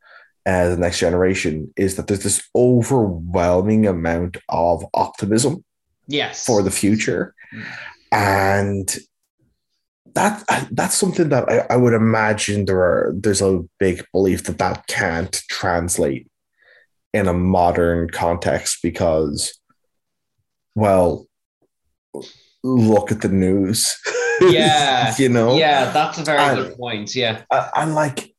uh, the next generation is that there's this overwhelming amount of optimism Yes. for the future and that that's something that I, I would imagine there are there's a big belief that that can't translate in a modern context because well look at the news (laughs) Yeah. you know yeah, that's a very And- good point. Yeah. I'm like,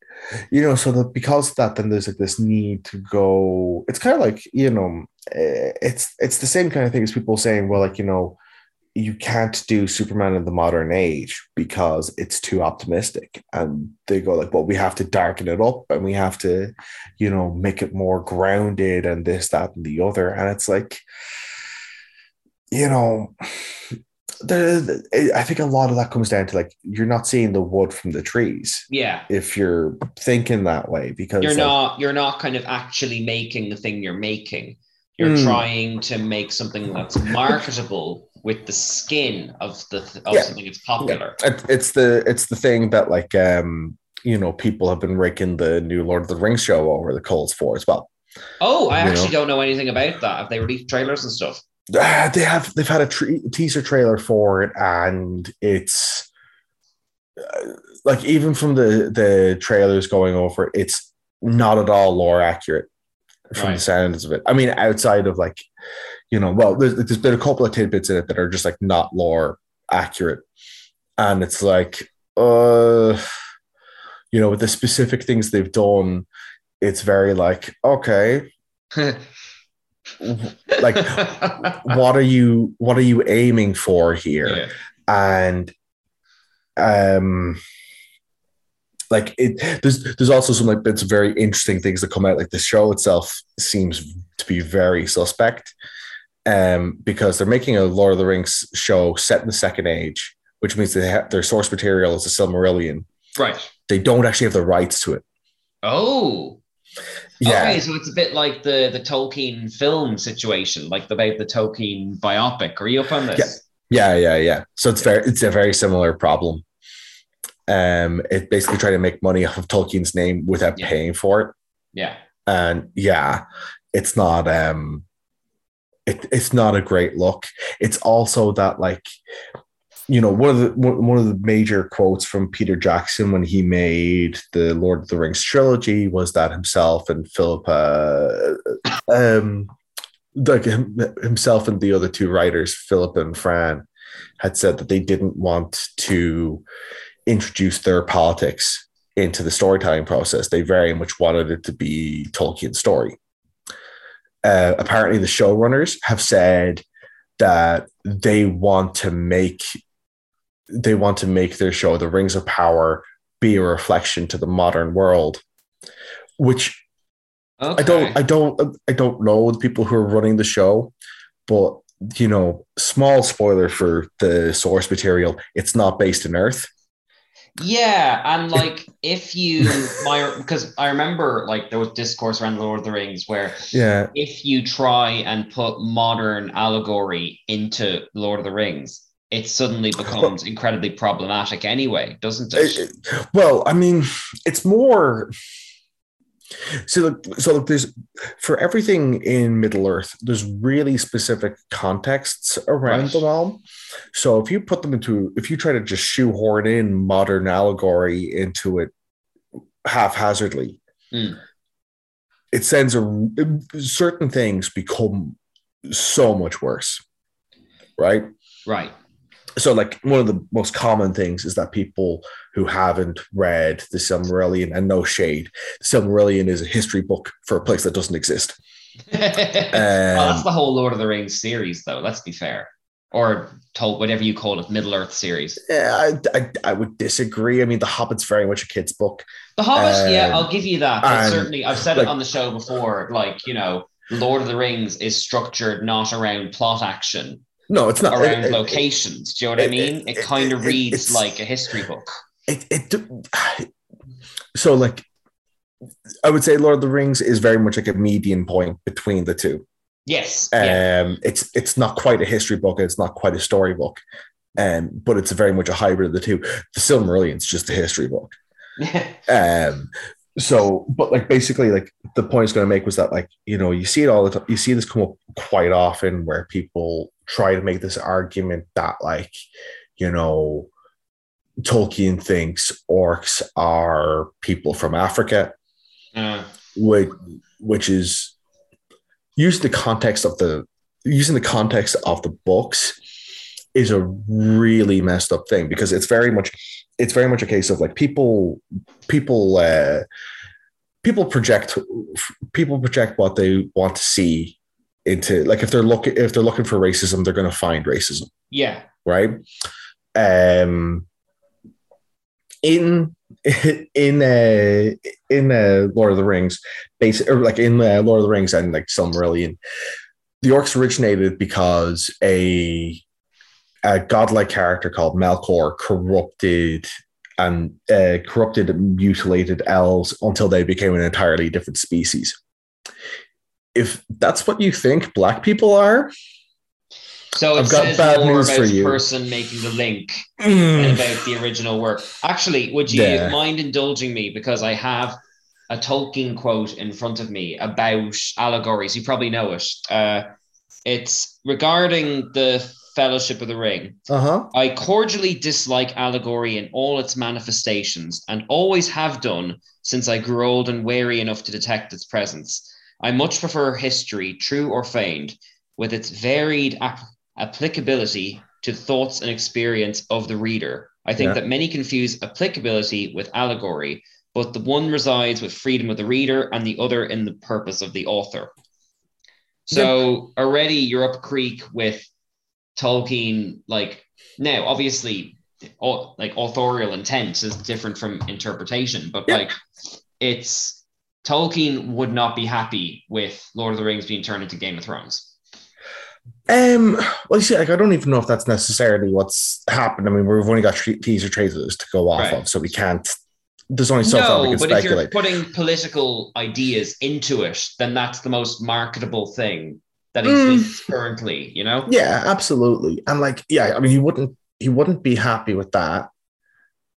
you know, so that because of that, then there's like this need to go. It's kind of like you know, eh, it's it's the same kind of thing as people saying, well, like you know, you can't do Superman in the modern age because it's too optimistic, and they go like, well, we have to darken it up and we have to, you know, make it more grounded and this, that, and the other, and it's like, you know. The, I think a lot of that comes down to like you're not seeing the wood from the trees Yeah. if you're thinking that way because You're like, not you're not kind of actually making the thing you're making. You're Mm. trying to make something that's marketable with the skin of the of Yeah. something that's popular. it- it's the it's the thing that like um you know people have been raking the new Lord of the Rings show over the coals for as well. Oh, I You actually know. don't know anything about that. Have they released trailers and stuff? Ah, they have they've had a tre- teaser trailer for it and it's uh, like even from the the trailers going over it, it's not at all lore accurate from the sounds of it. I mean, outside of like, you know, well, there's, there's been a couple of tidbits in it that are just like not lore accurate. and it's like, uh, you know, with the specific things they've done, it's very like, okay, (laughs) (laughs) like what are you what are you aiming for here? Yeah. And um like it there's there's also some like bits of very interesting things that come out like the show itself seems to be very suspect um because they're making a lord of the rings show set in the second age which means they have their source material is the silmarillion Right. they don't actually have the rights to it Oh. Yeah Okay, so it's a bit like the the Tolkien film situation, like about the Tolkien biopic. Are you up on this? Yeah, yeah, yeah. So it's very it's a very similar problem. Um, it basically trying to make money off of Tolkien's name without Yeah. paying for it. Yeah. And yeah, it's not um it, it's not a great look. It's also that like you know one of the one of the major quotes from Peter Jackson when he made the Lord of the Rings trilogy was that himself and Philip uh, um like him, himself and the other two writers Philip and Fran had said that they didn't want to introduce their politics into the storytelling process. They very much wanted it to be Tolkien's story. Uh, apparently, the showrunners have said that they want to make they want to make their show, The Rings of Power, be a reflection to the modern world, which Okay. I don't, I don't, I don't know the people who are running the show, but you know, small spoiler for the source material. It's not based in Earth. Yeah, and like if you (laughs) my because I remember like there was discourse around Lord of the Rings where Yeah, if you try and put modern allegory into Lord of the Rings, it suddenly becomes incredibly problematic anyway, doesn't it? Well, I mean, it's more. So, look, so look, there's for everything in Middle Earth, there's really specific contexts around Right. them all. So, if you put them into, if you try to just shoehorn in modern allegory into it haphazardly, Mm. it sends a certain things become so much worse, right? Right. So like one of the most common things is that people who haven't read the Silmarillion and no shade, the Silmarillion is a history book for a place that doesn't exist. (laughs) well, that's Um, the whole Lord of the Rings series, though. Let's be fair, or told whatever you call it, Middle Earth series. Yeah, I, I, I would disagree. I mean, The Hobbit's very much a kid's book. The Hobbit, yeah, Um, I'll give you that. And, certainly, I've said like- it on the show before. Like you know, Lord of the Rings is structured not around plot action, No, it's not. around it- it- locations. Do you know what I mean? it- kind of reads like a history book. it, it (sighs) so like I would say Lord of the Rings is very much like a median point between the two. Yes. Um, yeah. it's it's not quite a history book, it's not quite a story book, um, but it's very much a hybrid of the two. The Silmarillion's just a history book. (laughs) Um, so, but like basically, like the point I was going to make was that like you know you see it all the time. You see this come up quite often where people try to make this argument that like you know Tolkien thinks orcs are people from Africa, Uh, which which is using the context of the using the context of the books is a really messed up thing because it's very much it's very much a case of like people people uh people project people project what they want to see into like if they're looking if they're looking for racism they're going to find racism. Yeah. right? Um in (laughs) in uh in uh lord of the rings basic or like in uh, lord of the rings and like some silmarillion the orcs originated because a a godlike character called melkor corrupted and uh, corrupted and mutilated elves until they became an entirely different species if that's what you think black people are So I've got bad more news about for the you. person making the link than about the original work. Actually, would you Yeah. mind indulging me because I have a Tolkien quote in front of me about allegories. You probably know it. Uh, it's regarding the Fellowship of the Ring. uh-huh I cordially dislike allegory in all its manifestations and always have done since I grew old and wary enough to detect its presence. I much prefer history, true or feigned, with its varied ap- applicability to thoughts and experience of the reader. I think Yeah. that many confuse applicability with allegory, but the one resides with freedom of the reader and the other in the purpose of the author. So already you're up creek with Tolkien, like now, obviously, au- like authorial intent is different from interpretation, but Yeah. like it's Tolkien would not be happy with Lord of the Rings being turned into Game of Thrones. Um, well, you see, like I don't even know if that's necessarily what's happened. I mean, we've only got teaser trailers to go off Right. of, so we can't. There's only so far we no, can but if you're putting political ideas into it, then that's the most marketable thing that Mm. exists currently. You know? Yeah, absolutely. And like, yeah, I mean, he wouldn't he wouldn't be happy with that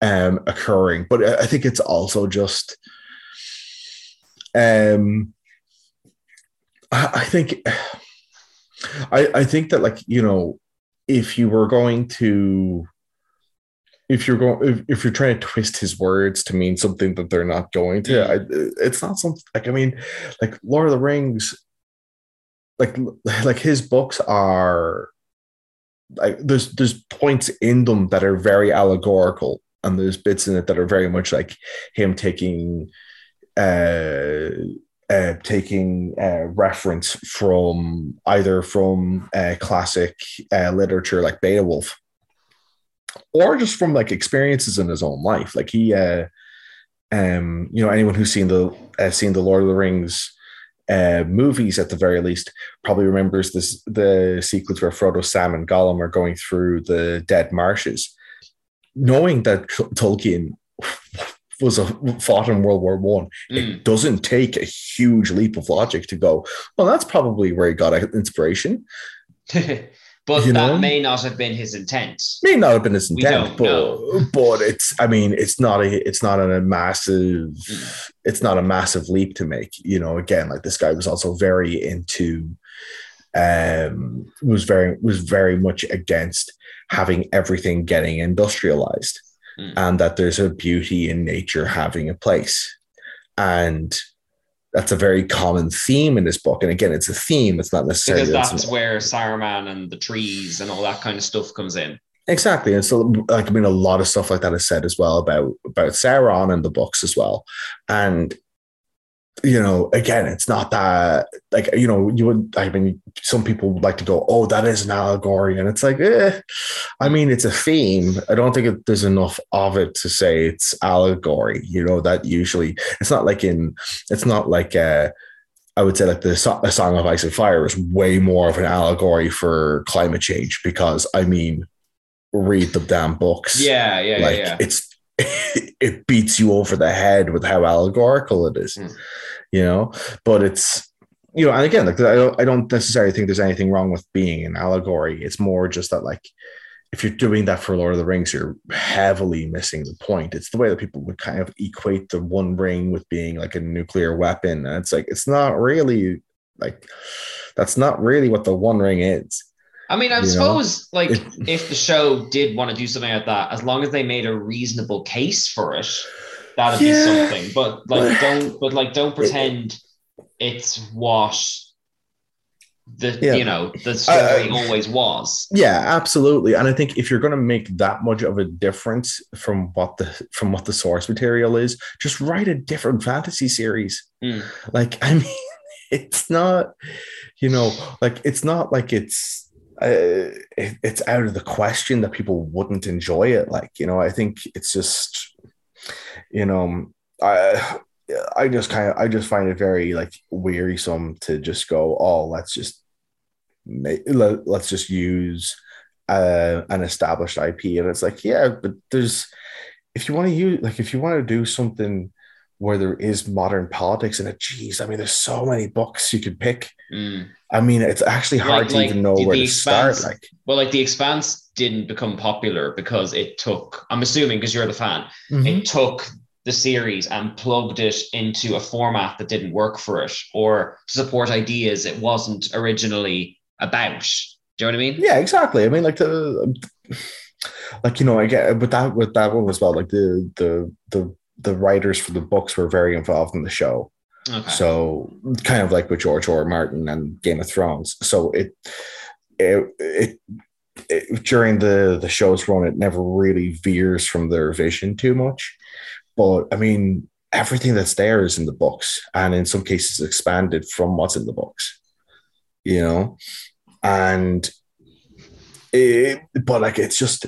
um occurring, but I I think it's also just um I, I think (sighs) I I think that like, you know, if you were going to if you're going if, if you're trying to twist his words to mean something that they're not going to, I, it's not something like I mean, like Lord of the Rings like (sighs) like his books are like there's there's points in them that are very allegorical and there's bits in it that are very much like him taking uh uh, taking uh, reference from either from uh, classic uh, literature like Beowulf, or just from like experiences in his own life. Like he, uh, um, you know, anyone who's seen the seen the Lord of the Rings uh, movies at the very least probably remembers this the sequence where Frodo, Sam, and Gollum are going through the dead marshes, knowing that Tolkien was a fought in World War One. Mm. It doesn't take a huge leap of logic to go. Well, that's probably where he got inspiration. (laughs) but You that know? may not have been his intent. May not have been his intent, but know. but it's. I mean, it's not a. It's not a massive. Mm. It's not a massive leap to make. You know, again, like this guy was also very into. Um, was very was very much against having everything getting industrialized, Mm. and that there's a beauty in nature having a place, and that's a very common theme in this book. And again, it's a theme. It's not necessarily Because that's where Saruman and the trees and all that kind of stuff comes in. Exactly, and so like I mean, a lot of stuff like that is said as well about about Sauron and the books as well, and you know, again, it's not that like you know you would. I mean, some people would like to go, "Oh, that is an allegory," and it's like, eh. I mean, it's a theme. I don't think it, there's enough of it to say it's allegory. You know, that usually it's not like in it's not like uh I would say like the, the Song of Ice and Fire is way more of an allegory for climate change because I mean, read the damn books. Yeah, yeah, like yeah, yeah. it's (laughs) it beats you over the head with how allegorical it is, Mm. you know. But it's you know, and again, like I don't, I don't necessarily think there's anything wrong with being an allegory. It's more just that like if you're doing that for Lord of the Rings, you're heavily missing the point. It's the way that people would kind of equate the One Ring with being like a nuclear weapon, and it's like it's not really like that's not really what the One Ring is. I mean, I You know? suppose like if the show did want to do something like that, as long as they made a reasonable case for it, that'd be something. But like, don't but like, don't pretend it's what the Yeah. you know the story Uh, always was. Yeah, absolutely. And I think if you're going to make that much of a difference from what the from what the source material is, just write a different fantasy series. Mm. Like, (laughs) I mean, it's not, you know, like it's not like it's uh, it, it's out of the question that people wouldn't enjoy it. Like, you know, I think it's just, you know, I I just kind of I just find it very like wearisome to just go, oh, let's just make let, let's just use uh, an established IP, and it's like, yeah, but there's if you want to use like if you want to do something where there is modern politics in it, geez, I mean, there's so many books you could pick. Mm. I mean, it's actually hard Like- to like even know the- where the to start. Like, Well, like the Expanse didn't become popular because it took. I'm assuming because you're the fan, Mm-hmm. it took the series and plugged it into a format that didn't work for it or to support ideas it wasn't originally about. Do you know what I mean? yeah, exactly. I mean, like the like you know, I get with that with that one as well. Like the the the the writers for the books were very involved in the show. Okay. So kind of like with George R. R. Martin and Game of Thrones. So it it, it it, during the the show's run, it never really veers from their vision too much. But I mean, everything that's there is in the books, and in some cases, expanded from what's in the books. You know, and it, but like it's just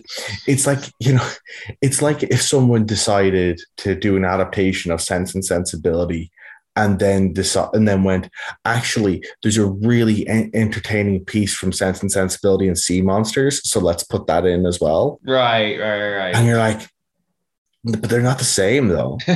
it's like you know (laughs) it's like if someone decided to do an adaptation of sense and sensibility and then decide and then went actually there's a really en- entertaining piece from sense and sensibility and sea monsters so let's put that in as well Right, right, right. and you're like but they're not the same though (laughs)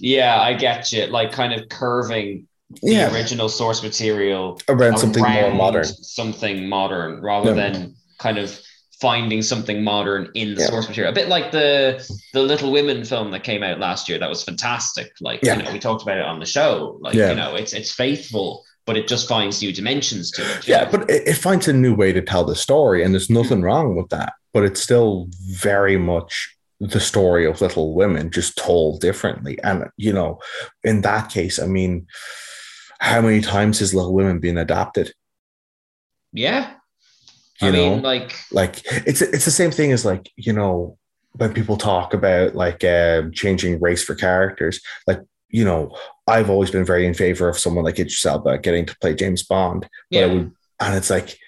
yeah, I get you. Like kind of curving the yeah original source material around something more modern something modern rather Yeah. than kind of finding something modern in the Yeah. source material. A bit like the the Little Women film that came out last year. That was fantastic. Like Yeah. you know, we talked about it on the show. Like Yeah. you know, it's it's faithful, but it just finds new dimensions to it. yeah know? but it, it finds a new way to tell the story and there's nothing mm-hmm. wrong with that but it's still very much the story of little women just told differently and you know in that case i mean how many times has little women been adapted yeah. You I know mean, like like it's it's the same thing as like you know when people talk about like um, changing race for characters like you know i've always been very in favor of someone like idris elba getting to play james bond yeah. would, and it's like,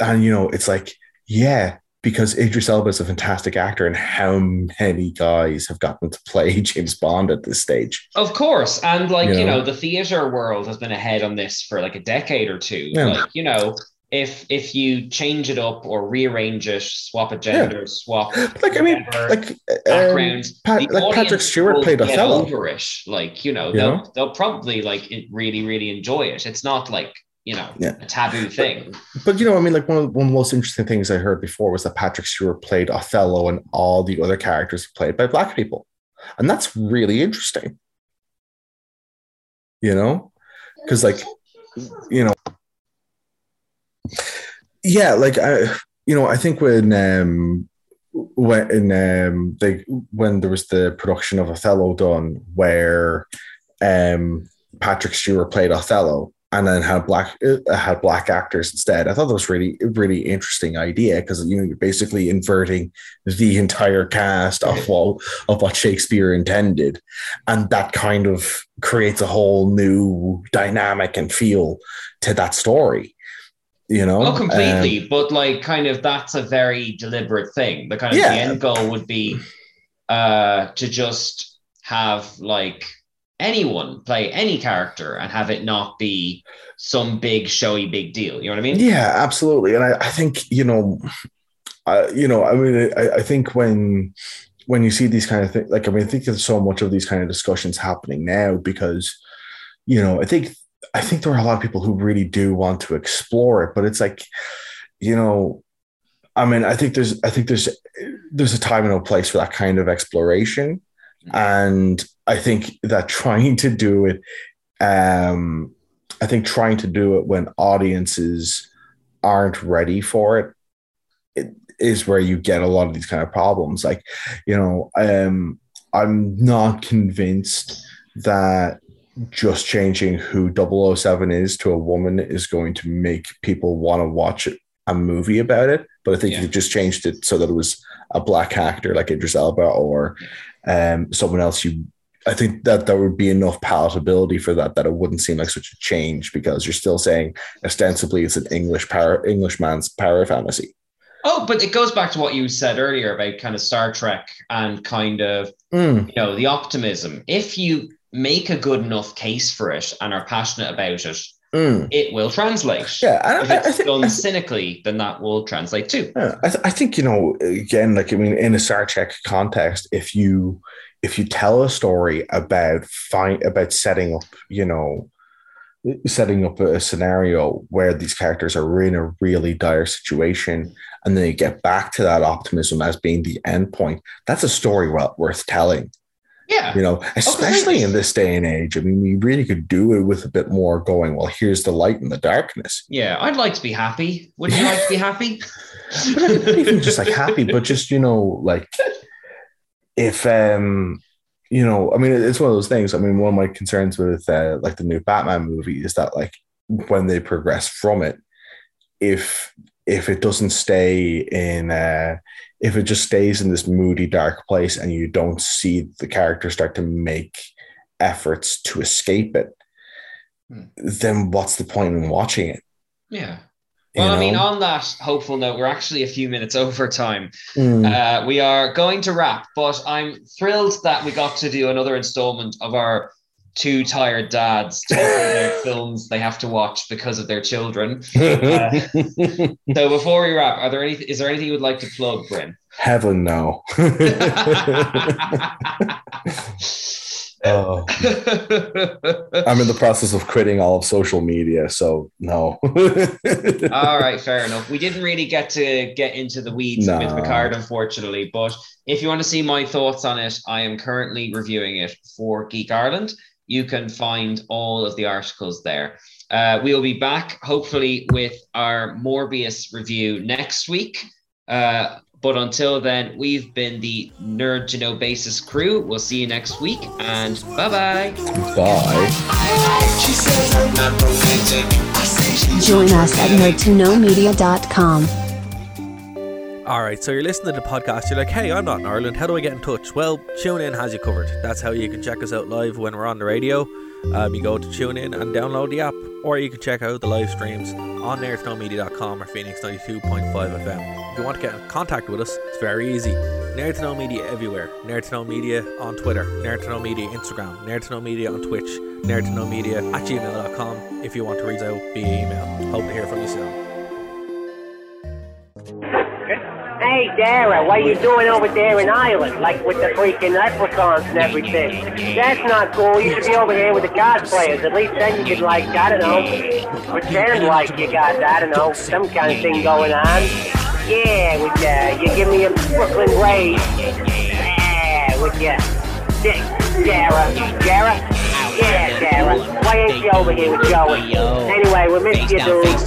and you know, it's like, yeah, because Idris Elba is a fantastic actor, and how many guys have gotten to play (laughs) James Bond at this stage? Of course. And like, You you know? know, the theater world has been ahead on this for like a decade or two. Yeah. Like, you know, if if you change it up or rearrange it, swap a gender, swap (gasps) Like, I mean, whatever like, um, background, Pat, like Patrick Stewart will played get Othello. over it. Like, you know, You they'll know? they'll probably like really, really enjoy it. It's not like, you know, Yeah. a taboo thing. But you know, I mean, like one of, the, one of the most interesting things I heard before was that Patrick Stewart played Othello, and all the other characters were played by black people, and that's really interesting. You know, because like you know, yeah, like I, you know, I think when um when um they when there was the production of Othello done where um Patrick Stewart played Othello and then had black uh, had black actors instead. I thought that was really really interesting idea because you know you're basically inverting the entire cast of what of what Shakespeare intended, and that kind of creates a whole new dynamic and feel to that story. You know, Oh, completely. Um, but like, kind of, that's a very deliberate thing. The kind of Yeah. the end goal would be uh, to just have like anyone play any character and have it not be some big showy big deal. You know what I mean? Yeah, absolutely. And I, I think, you know, I, you know, I mean, I, I think when when you see these kind of things, like, I mean, I think there's so much of these kind of discussions happening now because, you know, I think I think there are a lot of people who really do want to explore it, but it's like, you know, I mean, I think there's I think there's there's a time and a place for that kind of exploration. And I think that trying to do it, um, I think trying to do it when audiences aren't ready for it, it is where you get a lot of these kind of problems. Like, you know, um, I'm not convinced that just changing who 007 is to a woman is going to make people want to watch a movie about it. But I think Yeah. if you just changed it so that it was a black actor like Idris Elba or um, someone else, you I think that there would be enough palatability for that that it wouldn't seem like such a change because you're still saying ostensibly it's an English power Englishman's power fantasy. Oh, but it goes back to what you said earlier about kind of Star Trek and kind of Mm, you know the optimism. If you make a good enough case for it and are passionate about it, mm. it will translate. Yeah, and If I, I it's think, done cynically, then that will translate too. yeah, I, th- I think you know again, like I mean, in a Star Trek context, if you if you tell a story about find about setting up, you know, setting up a scenario where these characters are in a really dire situation, and then you get back to that optimism as being the end point, that's a story well worth telling. Yeah. you know, especially in this day and age. I mean, we really could do it with a bit more going, well, here's the light in the darkness. Yeah, I'd like to be happy. Would you like to be happy? (laughs) But not even just like happy, but just, you know, like if, um, you know, I mean, it's one of those things. I mean, one of my concerns with uh, like the new Batman movie is that like when they progress from it, if if it doesn't stay in uh if it just stays in this moody dark place and you don't see the character start to make efforts to escape it Hmm. then what's the point in watching it Yeah. You Well, I mean, on that hopeful note, we're actually a few minutes over time. Mm. Uh, we are going to wrap, but I'm thrilled that we got to do another installment of our two tired dads talking about (laughs) films they have to watch because of their children. (laughs) Uh, so before we wrap, are there any? Is there anything you would like to plug, Bryn? heaven no (laughs) Oh. i'm in the process of quitting all of social media so no All right, fair enough. We didn't really get to get into the weeds No. with Picard, unfortunately. But if you want to see my thoughts on it, I am currently reviewing it for Geek Ireland. You can find all of the articles there. Uh, we will be back hopefully with our Morbius review next week. Uh, but until then, we've been the Nerd to Know Basis crew. We'll see you next week, and bye bye. bye Join us at nerdtoknowmedia.com. All right, so you're listening to the podcast. You're like, hey, I'm not in Ireland. How do I get in touch? Well, TuneIn has you covered. That's how you can check us out live when we're on the radio. Um, you go to TuneIn and download the app, or you can check out the live streams on nerdtoknowmedia.com or Phoenix 92.5 FM. If you want to get in contact with us, it's very easy. Nerd to Know Media everywhere. Nerd to Know Media on Twitter. Nerd to Know Media Instagram. Nerd to Know Media on Twitch. Nerd to Know Media at gmail.com if you want to reach out via email. Hope to hear from you soon. Hey, Dara, what are you doing over there in Ireland? Like with the freaking leprechauns and everything. That's not cool. You should be over here with the cosplayers. At least then you could, like, I don't know, pretend like you got, I don't know, some kind of thing going on. Yeah, with uh, you give me a Brooklyn raise. Yeah, with you. Dara. Dara? Yeah, Dara. Why ain't you over here with Joey? Anyway, we missed you, dude.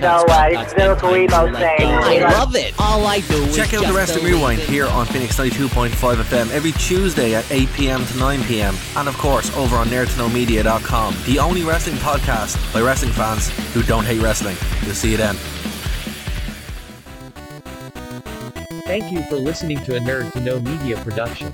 So, uh, it's Bill Karibo saying... I love it. All I do is Check out the just rest of Rewind here on Phoenix 92.5 FM every Tuesday at 8 pm to 9 pm. And of course, over on nerdtoknowmedia.com, the only wrestling podcast by wrestling fans who don't hate wrestling. We'll see you then. Thank you for listening to a Nerd to Know Media production.